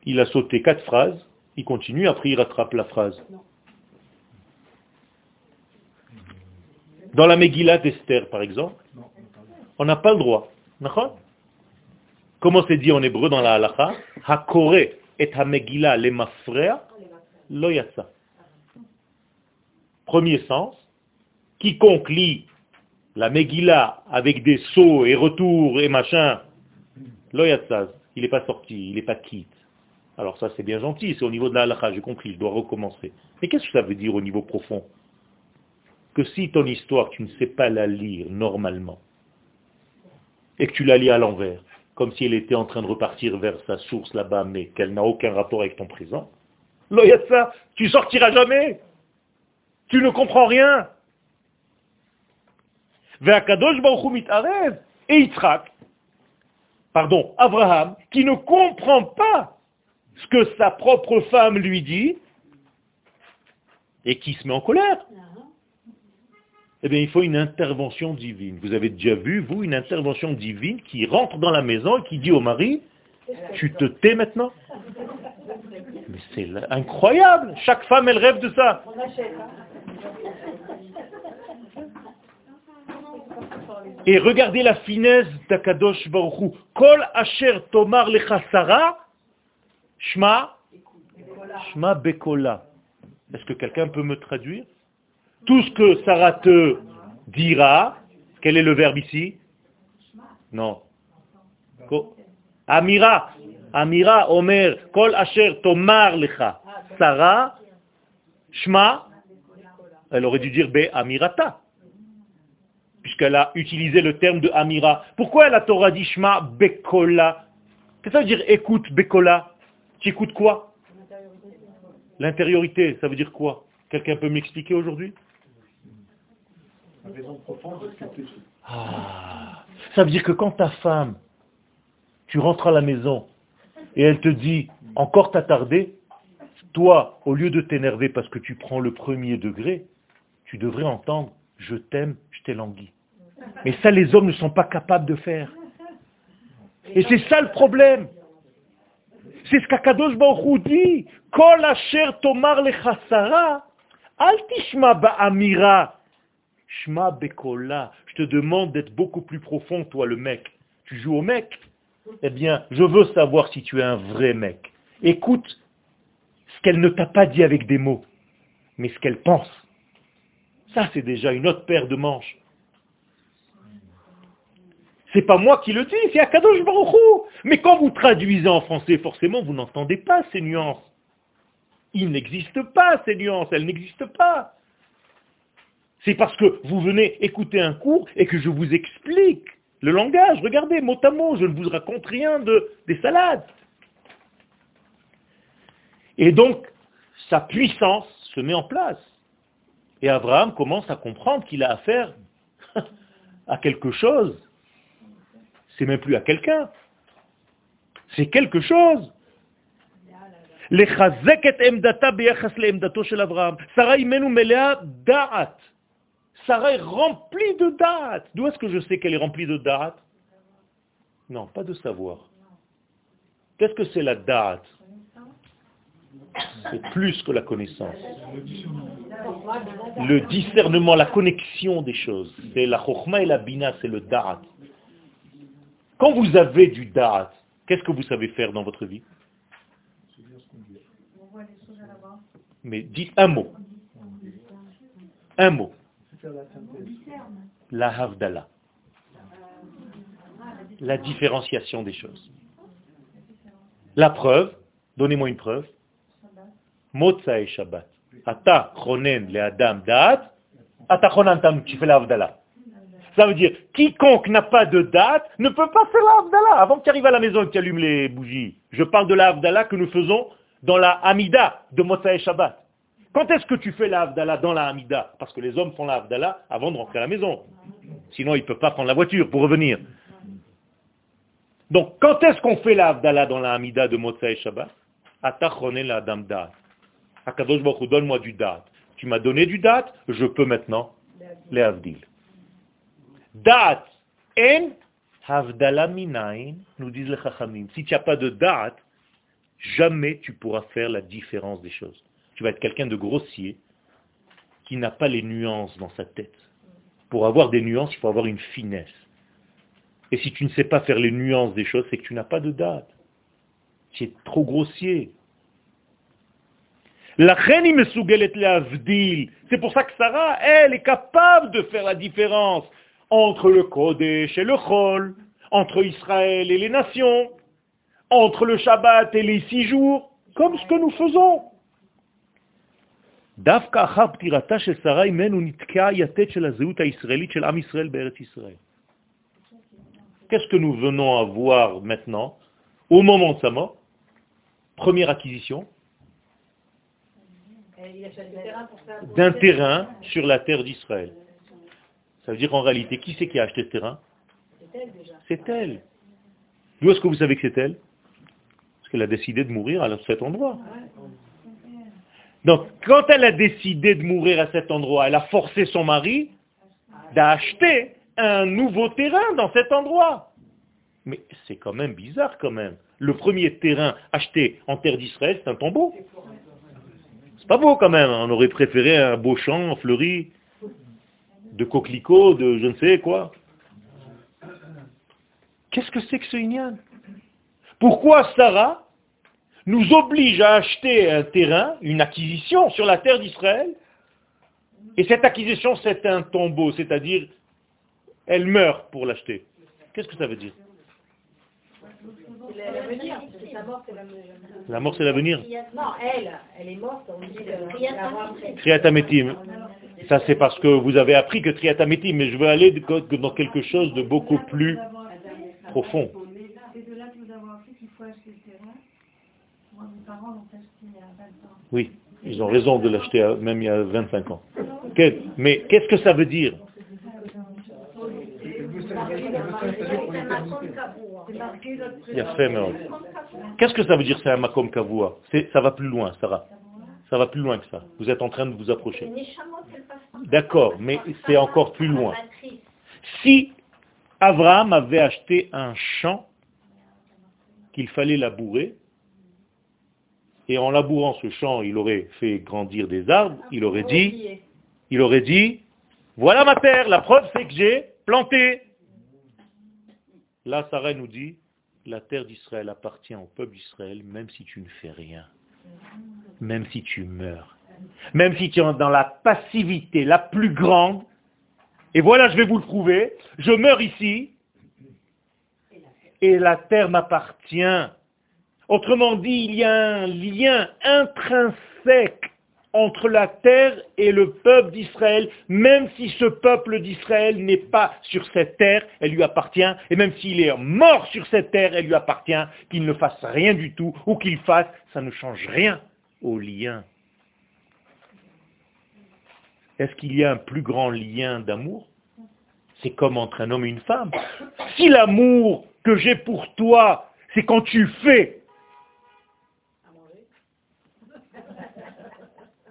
il a sauté quatre phrases, il continue, après il rattrape la phrase. Dans la Megillah d'Esther, par exemple, on n'a pas le droit. Comment c'est dit en hébreu dans la halacha Hakore et ha Megillah le mafrea lo Premier sens, quiconque lit la Megillah avec des sauts et retours et machin, loyatzaz, il n'est pas sorti, il n'est pas quitte. Alors ça c'est bien gentil, c'est au niveau de la halakha, j'ai compris, je dois recommencer. Mais qu'est-ce que ça veut dire au niveau profond? Que si ton histoire, tu ne sais pas la lire normalement, et que tu la lis à l'envers, comme si elle était en train de repartir vers sa source là-bas, mais qu'elle n'a aucun rapport avec ton présent, ça, tu sortiras jamais. Tu ne comprends rien. Et Yitzhak, pardon, Abraham, qui ne comprend pas ce que sa propre femme lui dit, et qui se met en colère. Eh bien, il faut une intervention divine. Vous avez déjà vu, vous, une intervention divine qui rentre dans la maison et qui dit au mari, tu te tais maintenant? Mais c'est incroyable. Chaque femme, elle rêve de ça. Et regardez la finesse d'Akadosh Baruchou. Kol asher tomar lechasara, shma, shma bekola. Est-ce que quelqu'un peut me traduire? Tout ce que Sarah te dira, quel est le verbe ici? Non. Amira. Amira, Omer, Kol Asher Tomar Lecha. Sarah, Shma, elle aurait dû dire Be Amirata puisqu'elle a utilisé le terme de Amira. Pourquoi la Torah dit Shma Bekola? Qu'est-ce que ça veut dire écoute Bekola? Tu écoutes quoi? L'intériorité, ça veut dire quoi? Quelqu'un peut m'expliquer aujourd'hui? Ah, Ça veut dire que quand ta femme, tu rentres à la maison et elle te dit encore t'as tardé, toi, au lieu de t'énerver parce que tu prends le premier degré, tu devrais entendre je t'aime, je t'ai langui. Mais ça, les hommes ne sont pas capables de faire. Et c'est ça le problème. C'est ce qu'Akadosh Baruch dit. Kol asher tomar ba'amira, shma bekola. Je te demande d'être beaucoup plus profond, toi le mec. Tu joues au mec Eh bien, je veux savoir si tu es un vrai mec. Écoute ce qu'elle ne t'a pas dit avec des mots, mais ce qu'elle pense. Ça, c'est déjà une autre paire de manches. C'est pas moi qui le dis, c'est Akadosh Baruch Mais quand vous traduisez en français, forcément, vous n'entendez pas ces nuances. Il n'existe pas ces nuances, elles n'existent pas. C'est parce que vous venez écouter un cours et que je vous explique le langage. Regardez, mot à mot, je ne vous raconte rien de, des salades. Et donc, sa puissance se met en place. Et Abraham commence à comprendre qu'il a affaire à quelque chose. C'est même plus à quelqu'un. C'est quelque chose. Sarah est remplie de da'at. D'où est-ce que je sais qu'elle est remplie de da'at Non, pas de savoir. Qu'est-ce que c'est la da'at C'est plus que la connaissance le discernement, la connexion des choses. C'est la chokhma et la bina, c'est le da'at. Quand vous avez du da'at, qu'est-ce que vous savez faire dans votre vie Mais dites un mot. Un mot. La havdala. La différenciation des choses. La preuve, donnez-moi une preuve. Motza et Shabbat. Ata chonen le adam date, ata tam, tu fais l'avdala. Ça veut dire, quiconque n'a pas de date ne peut pas faire l'avdala. Avant que tu arrives à la maison et que tu allumes les bougies. Je parle de l'avdala que nous faisons dans la Hamida de et Shabbat. Quand est-ce que tu fais l'avdala dans la Hamida Parce que les hommes font l'avdala avant de rentrer à la maison. Sinon, ils ne peuvent pas prendre la voiture pour revenir. Donc, quand est-ce qu'on fait l'avdala dans la Hamida de et Shabbat Ata la. Akadosh Baruch donne-moi du. Tu m'as donné du date, je peux maintenant les avdil. Date en havdala minayin, nous disent les chachamim. Si tu n'as pas de date, jamais tu pourras faire la différence des choses. Tu vas être quelqu'un de grossier qui n'a pas les nuances dans sa tête. Pour avoir des nuances, il faut avoir une finesse. Et si tu ne sais pas faire les nuances des choses, c'est que tu n'as pas de date. Tu es trop grossier. La C'est pour ça que Sarah, elle, est capable de faire la différence entre le Kodesh et le Chol, entre Israël et les nations, entre le Shabbat et les six jours. comme ce que nous faisons. דווקא אחר פטירתה של שרה אימנו נתקעה יתד של הזהות הישראלית של עם ישראל בארץ ישראל. Qu'est-ce que nous venons à voir maintenant, au moment de sa mort Première acquisition Et Il achète le terrain pour faire. d'un terrain sur la terre d'Israël. Ça veut dire en réalité, qui c'est qui a acheté ce terrain C'est elle déjà. C'est elle. D'où est-ce que vous savez que c'est elle Parce qu'elle a décidé de mourir à cet endroit. Donc, quand elle a décidé de mourir à cet endroit, elle a forcé son mari d'acheter un nouveau terrain dans cet endroit. Mais c'est quand même bizarre quand même. Le premier terrain acheté en terre d'Israël, c'est un tombeau. C'est pas beau quand même. On aurait préféré un beau champ fleuri de coquelicots, de je ne sais quoi. Qu'est-ce que c'est que ce Inyan Pourquoi Sarah nous oblige à acheter un terrain, une acquisition sur la terre d'Israël Et cette acquisition, c'est un tombeau, c'est-à-dire, elle meurt pour l'acheter. Qu'est-ce que ça veut dire? La mort, c'est l'avenir? Non, elle, elle est morte, on dit après. Triatametim. Ça, c'est parce que vous avez appris que Triatametim, mais je veux aller dans quelque chose de beaucoup plus profond. C'est de là que nous avons appris qu'il faut acheter le terrain. Moi, mes parents l'ont acheté il y a 20 ans. Oui, ils ont raison de l'acheter même il y a 25 ans. Mais qu'est-ce que ça veut dire? Qu'est-ce que ça veut dire c'est un makom kavua Ça va plus loin, Sarah. Ça va plus loin que ça. Vous êtes en train de vous approcher. D'accord, mais c'est encore plus loin. Si Abraham avait acheté un champ qu'il fallait labourer, et en labourant ce champ, il aurait fait grandir des arbres, il aurait dit, il aurait dit, voilà ma terre, la preuve c'est que j'ai planté. Là, Sarah nous dit, la terre d'Israël appartient au peuple d'Israël, même si tu ne fais rien, même si tu meurs, même si tu es dans la passivité la plus grande, et voilà, je vais vous le prouver, je meurs ici, et la terre m'appartient. Autrement dit, il y a un lien intrinsèque entre la terre et le peuple d'Israël, même si ce peuple d'Israël n'est pas sur cette terre, elle lui appartient, et même s'il est mort sur cette terre, elle lui appartient, qu'il ne fasse rien du tout, ou qu'il fasse, ça ne change rien au lien. Est-ce qu'il y a un plus grand lien d'amour? C'est comme entre un homme et une femme. Si l'amour que j'ai pour toi, c'est quand tu fais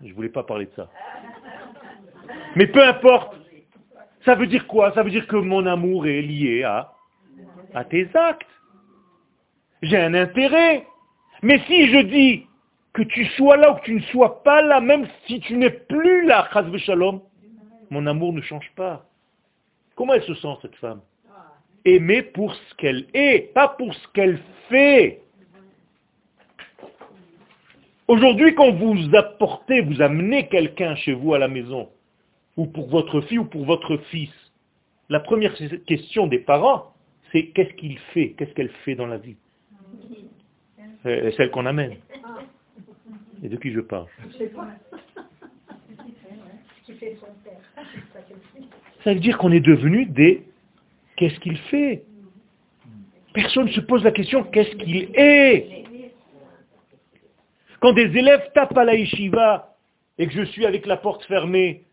Je voulais pas parler de ça. Mais peu importe. Ça veut dire quoi? Ça veut dire que mon amour est lié à, tes actes. J'ai un intérêt. Mais si je dis que tu sois là ou que tu ne sois pas là, même si tu n'es plus là, shalom, mon amour ne change pas. Comment elle se sent, cette femme? Aimée pour ce qu'elle est, pas pour ce qu'elle fait. Aujourd'hui, quand vous apportez, vous amenez quelqu'un chez vous à la maison, ou pour votre fille ou pour votre fils, la première question des parents, c'est qu'est-ce qu'il fait, qu'est-ce qu'elle fait dans la vie? Euh, Celle qu'on amène. Et de qui je parle? Ça veut dire qu'on est devenu des qu'est-ce qu'il fait? Personne ne se pose la question qu'est-ce qu'il est? Quand des élèves tapent à la yeshiva et que je suis avec la porte fermée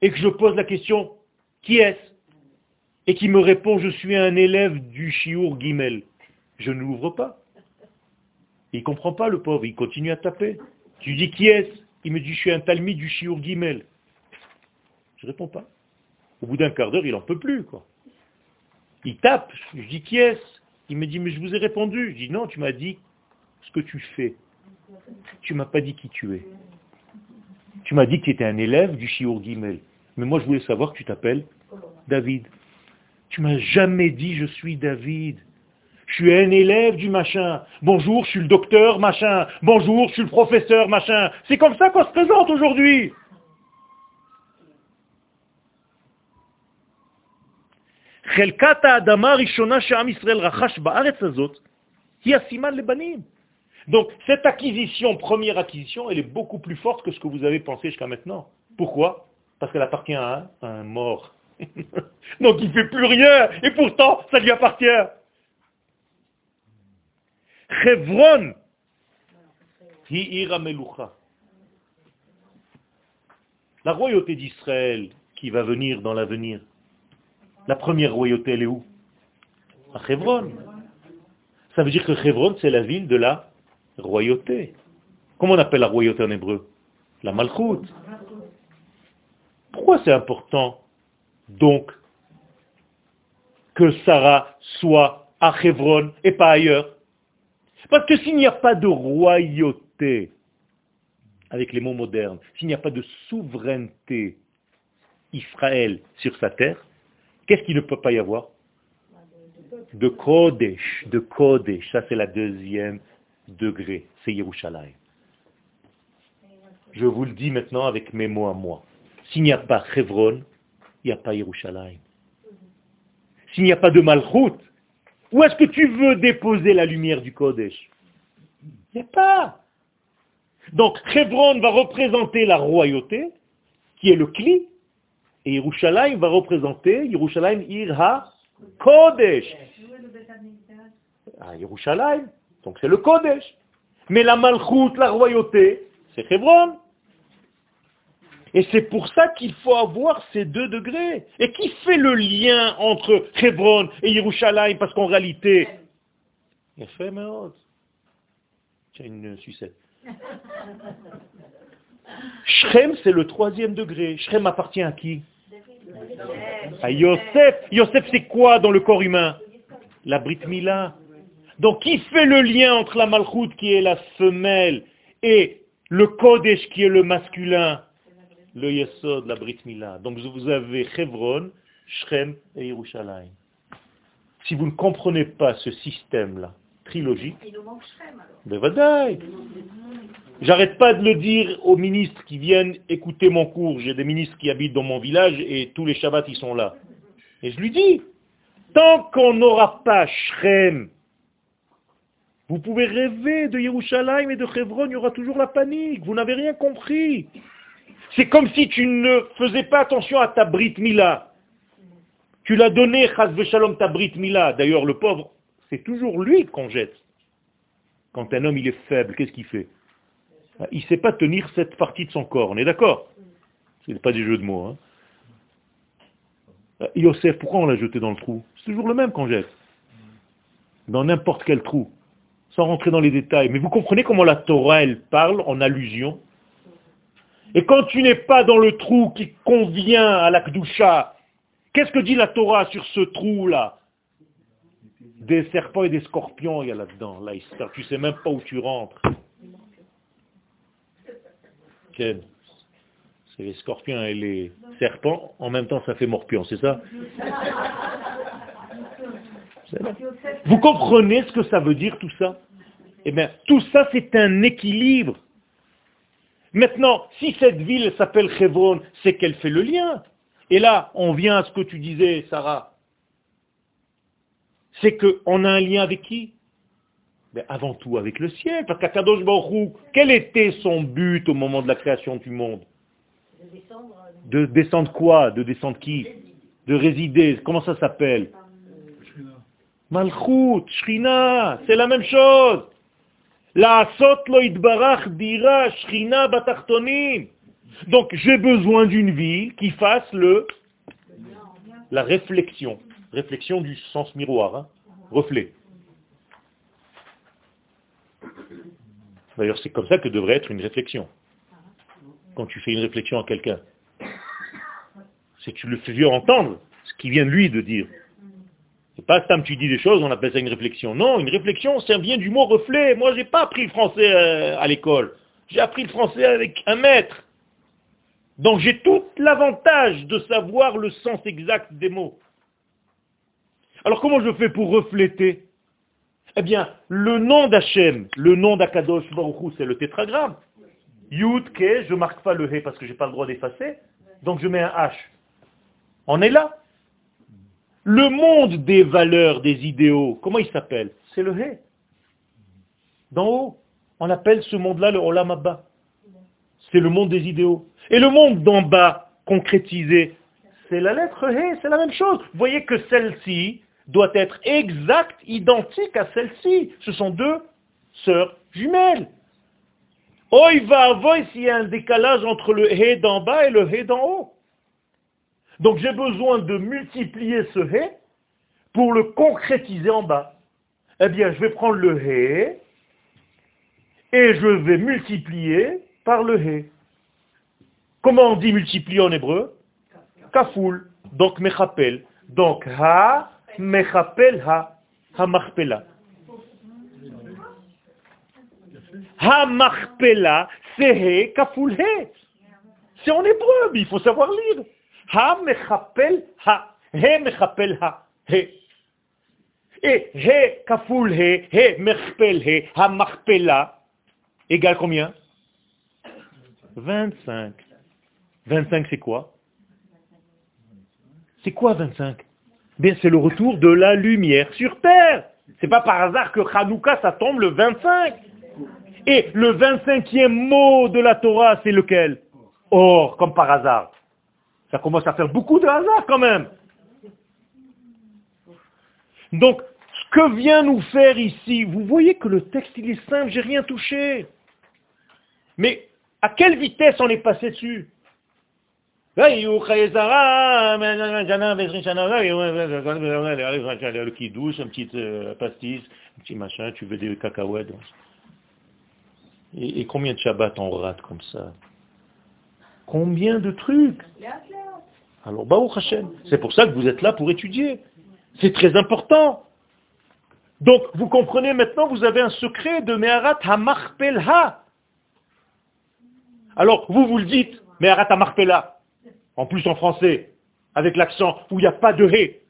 et que je pose la question qui est-ce? Et qui me répond je suis un élève du Shiur Gimel, je ne l'ouvre pas. Il ne comprend pas le pauvre, il continue à taper. Tu dis qui est-ce? Il me dit je suis un talmide du Shiur Gimel. Je réponds pas. Au bout d'un quart d'heure, il n'en peut plus. quoi. Il tape, je dis qui est-ce? Il me dit mais je vous ai répondu. Je dis non, tu m'as dit ce que tu fais. Tu m'as pas dit qui tu es. Tu m'as dit que tu étais un élève du Shiur Gimel. Mais moi je voulais savoir que tu t'appelles David. Tu m'as jamais dit je suis David. Je suis un élève du machin. Bonjour, je suis le docteur machin. Bonjour, je suis le professeur machin. C'est comme ça qu'on se présente aujourd'hui. חלקת האדמה הראשונה שעם ישראל רכש בארץ הזאת היא הסימן לבנים. Donc, cette acquisition, première acquisition, elle est beaucoup plus forte que ce que vous avez pensé jusqu'à maintenant. Pourquoi? Parce qu'elle appartient à un, mort. Donc, il ne fait plus rien, et pourtant, ça lui appartient. Chevron. La royauté d'Israël qui va venir dans l'avenir, la première royauté, elle est où? À Chevron. Ça veut dire que Chevron, c'est la ville de la royauté. Comment on appelle la royauté en hébreu? La Malchut. Pourquoi c'est important, donc, que Sarah soit à Chevron et pas ailleurs? Parce que s'il n'y a pas de royauté, avec les mots modernes, s'il n'y a pas de souveraineté Israël sur sa terre, qu'est-ce qu'il ne peut pas y avoir? De Kodesh, de Kodesh, ça c'est la deuxième degré, c'est Yerushalayim. Je vous le dis maintenant avec mes mots à moi. S'il n'y a pas Hebron, il n'y a pas Yerushalayim. S'il n'y a pas de Malchut, où est-ce que tu veux déposer la lumière du Kodesh? Il n'y a pas. Donc Hebron va représenter la royauté, qui est le cli, et Yerushalayim va représenter Yerushalayim Irha Kodesh. À Yerushalayim, donc c'est le Kodesh. Mais la Malchut, la royauté, c'est Hebron. Et c'est pour ça qu'il faut avoir ces deux degrés. Et qui fait le lien entre Hebron et Yerushalayim? Parce qu'en réalité, il fait Tiens, une sucette. Shrem, c'est le troisième degré. Shrem appartient à qui? À Yosef. Yosef, c'est quoi dans le corps humain? La Brit Mila. Donc, qui fait le lien entre la Malchut, qui est la femelle, et le Kodesh, qui est le masculin? Le Yesod, la Brit Mila. Donc, vous avez Hebron, Shrem et Yerushalayim. Si vous ne comprenez pas ce système-là, trilogique, Il nous manque Shrem alors. ben. J'arrête pas de le dire aux ministres qui viennent écouter mon cours. J'ai des ministres qui habitent dans mon village et tous les Shabbats ils sont là. Et je lui dis, tant qu'on n'aura pas Shrem, vous pouvez rêver de Yerushalayim et de Hebron, il y aura toujours la panique. Vous n'avez rien compris. C'est comme si tu ne faisais pas attention à ta Brit Mila. Tu l'as donné, Chaz Shalom, ta Brit Mila. D'ailleurs, le pauvre, c'est toujours lui qu'on jette. Quand un homme il est faible, qu'est-ce qu'il fait? Il ne sait pas tenir cette partie de son corps, on est d'accord? Ce n'est pas des jeux de mots. Hein. Euh, Yosef, pourquoi on l'a jeté dans le trou? C'est toujours le même qu'on jette. Dans n'importe quel trou. Sans rentrer dans les détails. Mais vous comprenez comment la Torah, elle parle en allusion Et quand tu n'es pas dans le trou qui convient à la Kdusha, qu'est-ce que dit la Torah sur ce trou-là? Des serpents et des scorpions, il y a là-dedans. Là, tu sais même pas où tu rentres. Ken, C'est les scorpions et les serpents. En même temps, ça fait morpion, C'est ça? Vous comprenez ce que ça veut dire tout ça? Eh bien, tout ça, c'est un équilibre. Maintenant, si cette ville s'appelle Hebron, c'est qu'elle fait le lien. Et là, on vient à ce que tu disais, Sarah. C'est qu'on a un lien avec qui? Mais Avant tout avec le ciel, parce qu'Akadosh Baruch quel était son but au moment de la création du monde? De descendre. euh, De descendre quoi? De descendre qui? De résider. Comment ça s'appelle? Malchut, Shrina, c'est la même chose. La asot lo idbarach dira Shrina batartonim. Donc j'ai besoin d'une ville qui fasse le la réflexion. Réflexion du sens miroir, hein. reflet. D'ailleurs, c'est comme ça que devrait être une réflexion. Quand tu fais une réflexion à quelqu'un, c'est que tu le fais entendre ce qui vient de lui de dire. Pas Sam, tu dis des choses, on appelle ça une réflexion. Non, une réflexion, ça vient du mot reflet. Moi, j'ai pas appris le français euh, à l'école. J'ai appris le français avec un maître. Donc j'ai tout l'avantage de savoir le sens exact des mots. Alors comment je fais pour refléter? Eh bien, le nom d'Hachem, le nom d'Akadosh Baruch Hu, c'est le tétragramme. Yud, Ke, je marque pas le He parce que j'ai pas le droit d'effacer, donc je mets un H. On est là. Le monde des valeurs, des idéaux, comment il s'appelle? C'est le He. D'en haut. On appelle ce monde-là le Olam Abba. C'est le monde des idéaux. Et le monde d'en bas, concrétisé, c'est la lettre He, c'est la même chose. Vous voyez que celle-ci doit être exacte, identique à celle-ci. Ce sont deux sœurs jumelles. Oh, il va avoir s'il y a un décalage entre le He d'en bas et le He d'en haut. Donc j'ai besoin de multiplier ce He pour le concrétiser en bas. Eh bien, je vais prendre le He et je vais multiplier par le He. Comment on dit multiplier en hébreu? Kafoul. Donc mechapel. Donc ha, mechapel ha, ha. Ha c'est he, kafoul he. C'est en hébreu, mais il faut savoir lire. Ha mechapel ha, he mechapel ha, he. Et he kafoul he, he mechapel he, ha égale combien 25. 25 c'est quoi? C'est quoi 25 Bien c'est le retour de la lumière sur terre. C'est pas par hasard que Hanouka ça tombe le 25. Et le 25e mot de la Torah c'est lequel? Or, comme par hasard. Ça commence à faire beaucoup de hasard quand même. Donc, ce que vient nous faire ici, vous voyez que le texte il est simple, j'ai rien touché. Mais à quelle vitesse on est passé dessus? Le qui douce, un petit euh, pastis, un petit machin, tu veux des cacahuètes. Et, et combien de Shabbat on rate comme ça? Combien de trucs Alors, Baruch Hashem, c'est pour ça que vous êtes là pour étudier. C'est très important. Donc, vous comprenez maintenant, vous avez un secret de Meharat Hamarpelha. Alors, vous, vous le dites, Meharat Hamarpela. En plus en français, avec l'accent, où il n'y a pas de hé.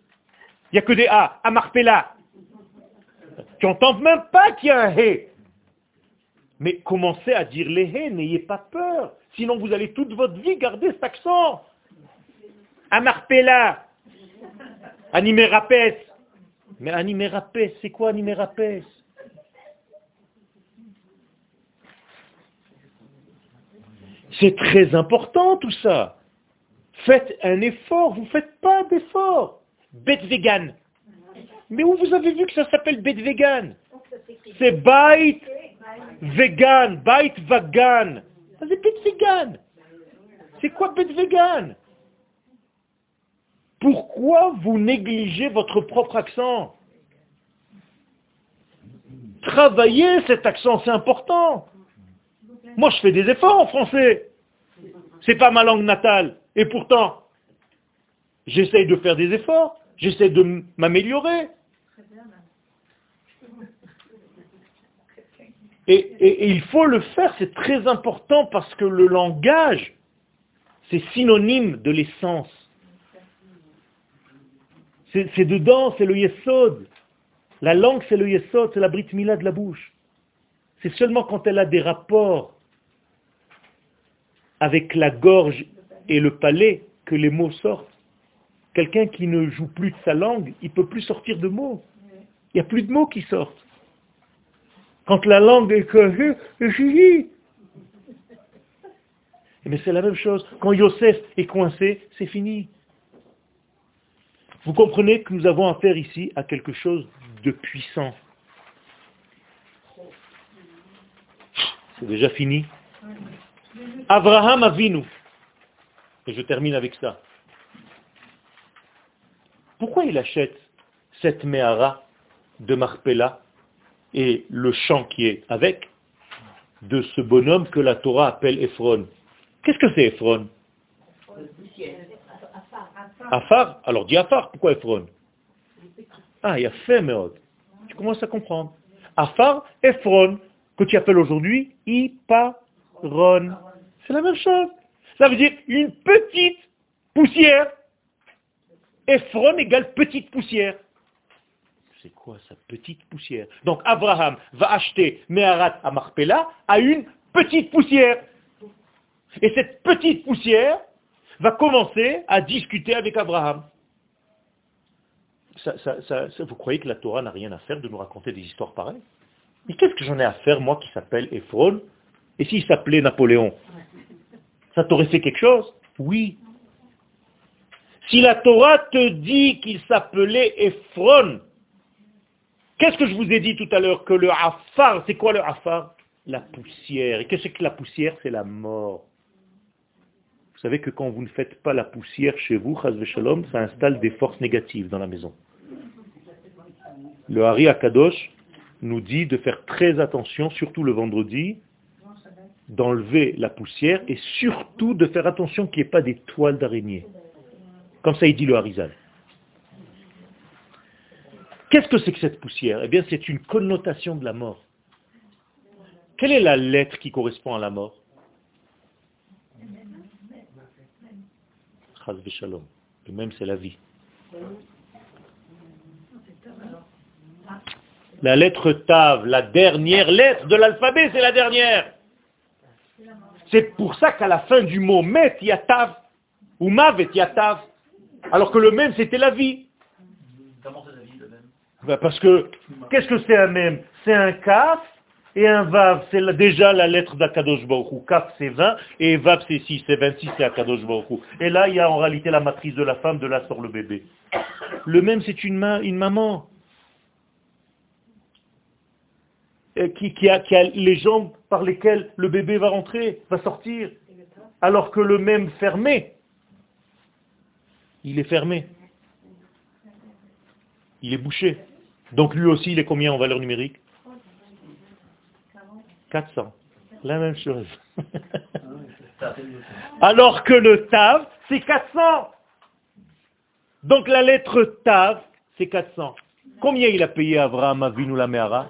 Il n'y a que des A, Amarpela. Tu n'entends même pas qu'il y a un hé. Mais commencez à dire les hé, n'ayez pas peur. Sinon vous allez toute votre vie garder cet accent. Amarpela. Animérapès. Mais animérapès, c'est quoi animérapès C'est très important tout ça. Faites un effort, vous ne faites pas d'effort. Bête vegan. Mais où vous avez vu que ça s'appelle bête vegan C'est bite vegan, bite vegan. C'est vegan. C'est quoi bête vegan? Pourquoi vous négligez votre propre accent? Travaillez cet accent, c'est important. Moi, je fais des efforts en français. C'est pas ma langue natale. Et pourtant, j'essaye de faire des efforts, j'essaie de m'améliorer. Et, il faut le faire, c'est très important parce que le langage, c'est synonyme de l'essence. C'est dedans, c'est le yesod. La langue, c'est le yesod, c'est la brit mila de la bouche. C'est seulement quand elle a des rapports avec la gorge et le palais que les mots sortent. Quelqu'un qui ne joue plus de sa langue, il ne peut plus sortir de mots. Il n'y a plus de mots qui sortent. Quand la langue est que mais c'est la même chose. Quand Yosef est coincé, c'est fini. Vous comprenez que nous avons affaire ici à quelque chose de puissant. C'est déjà fini. Abraham Avinu, et je termine avec ça. Pourquoi il achète cette Mehara de Marpella? Et le champ qui est avec de ce bonhomme que la Torah appelle Ephron Qu'est-ce que c'est Ephron? Afar Alors dis Afar, pourquoi Ephron? Ah, il y a fait Tu commences à comprendre. Afar, Ephron, que tu appelles aujourd'hui Iparon. C'est la même chose. Ça veut dire une petite poussière. Ephron égale petite poussière. C'est quoi sa petite poussière? Donc Abraham va acheter Meharat à Marpella à une petite poussière. Et cette petite poussière va commencer à discuter avec Abraham. vous croyez que la Torah n'a rien à faire de nous raconter des histoires pareilles? Mais qu'est-ce que j'en ai à faire, moi, qui s'appelle Ephron Et s'il s'appelait Napoléon? Ça t'aurait fait quelque chose? Oui. Si la Torah te dit qu'il s'appelait Ephron, qu'est-ce que je vous ai dit tout à l'heure Que le Afar, c'est quoi le Afar? La poussière. Et qu'est-ce que la poussière? C'est la mort. Vous savez que quand vous ne faites pas la poussière chez vous, ça installe des forces négatives dans la maison. Le Hari Akadosh nous dit de faire très attention, surtout le vendredi, d'enlever la poussière et surtout de faire attention qu'il n'y ait pas des toiles d'araignée. Comme ça, il dit le Harizal. Qu'est-ce que c'est que cette poussière? Eh bien, c'est une connotation de la mort. Quelle est la lettre qui correspond à la mort? Le même, c'est la vie. La lettre Tav, la dernière lettre de l'alphabet, c'est la dernière. C'est pour ça qu'à la fin du mot Met, il y a Tav. Ou Mavet, il y a Tav. Alors que le même, c'était la vie, le même ben, Parce que, qu'est-ce que c'est un même C'est un Kaf et un Vav, c'est déjà la lettre d'Akadosh Baruch Kaf, c'est 20, et Vav, c'est 6, c'est 26, c'est Akadosh Baruch Et là, il y a en réalité la matrice de la femme, de là sort le bébé. Le même, c'est une, une maman. Qui, qui, a, qui a les jambes par lesquelles le bébé va rentrer, va sortir. Alors que le même fermé, il est fermé. Il est bouché. Donc lui aussi, il est combien en valeur numérique 400. La même chose. Alors que le Tav, c'est 400. Donc la lettre Tav, c'est 400. Combien il a payé Abraham Avinu la Mehara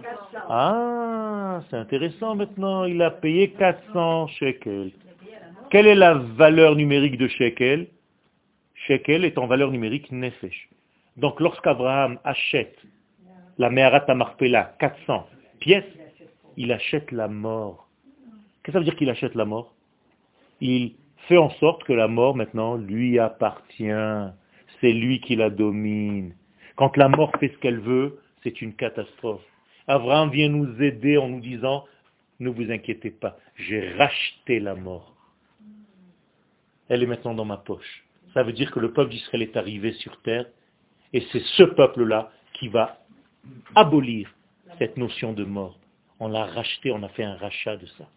Ah, c'est intéressant maintenant. Il a payé 400 shekels. Quelle est la valeur numérique de shekel? Shekel est en valeur numérique nefesh. Donc lorsqu'Abraham achète la Mehara Tamarpela 400 pièces, il achète la mort. Qu'est-ce que ça veut dire qu'il achète la mort? Il fait en sorte que la mort maintenant lui appartient. C'est lui qui la domine. Quand la mort fait ce qu'elle veut, c'est une catastrophe. Abraham vient nous aider en nous disant, ne vous inquiétez pas, j'ai racheté la mort. Elle est maintenant dans ma poche. Ça veut dire que le peuple d'Israël est arrivé sur terre et c'est ce peuple-là qui va abolir cette notion de mort. On l'a racheté, on a fait un rachat de ça.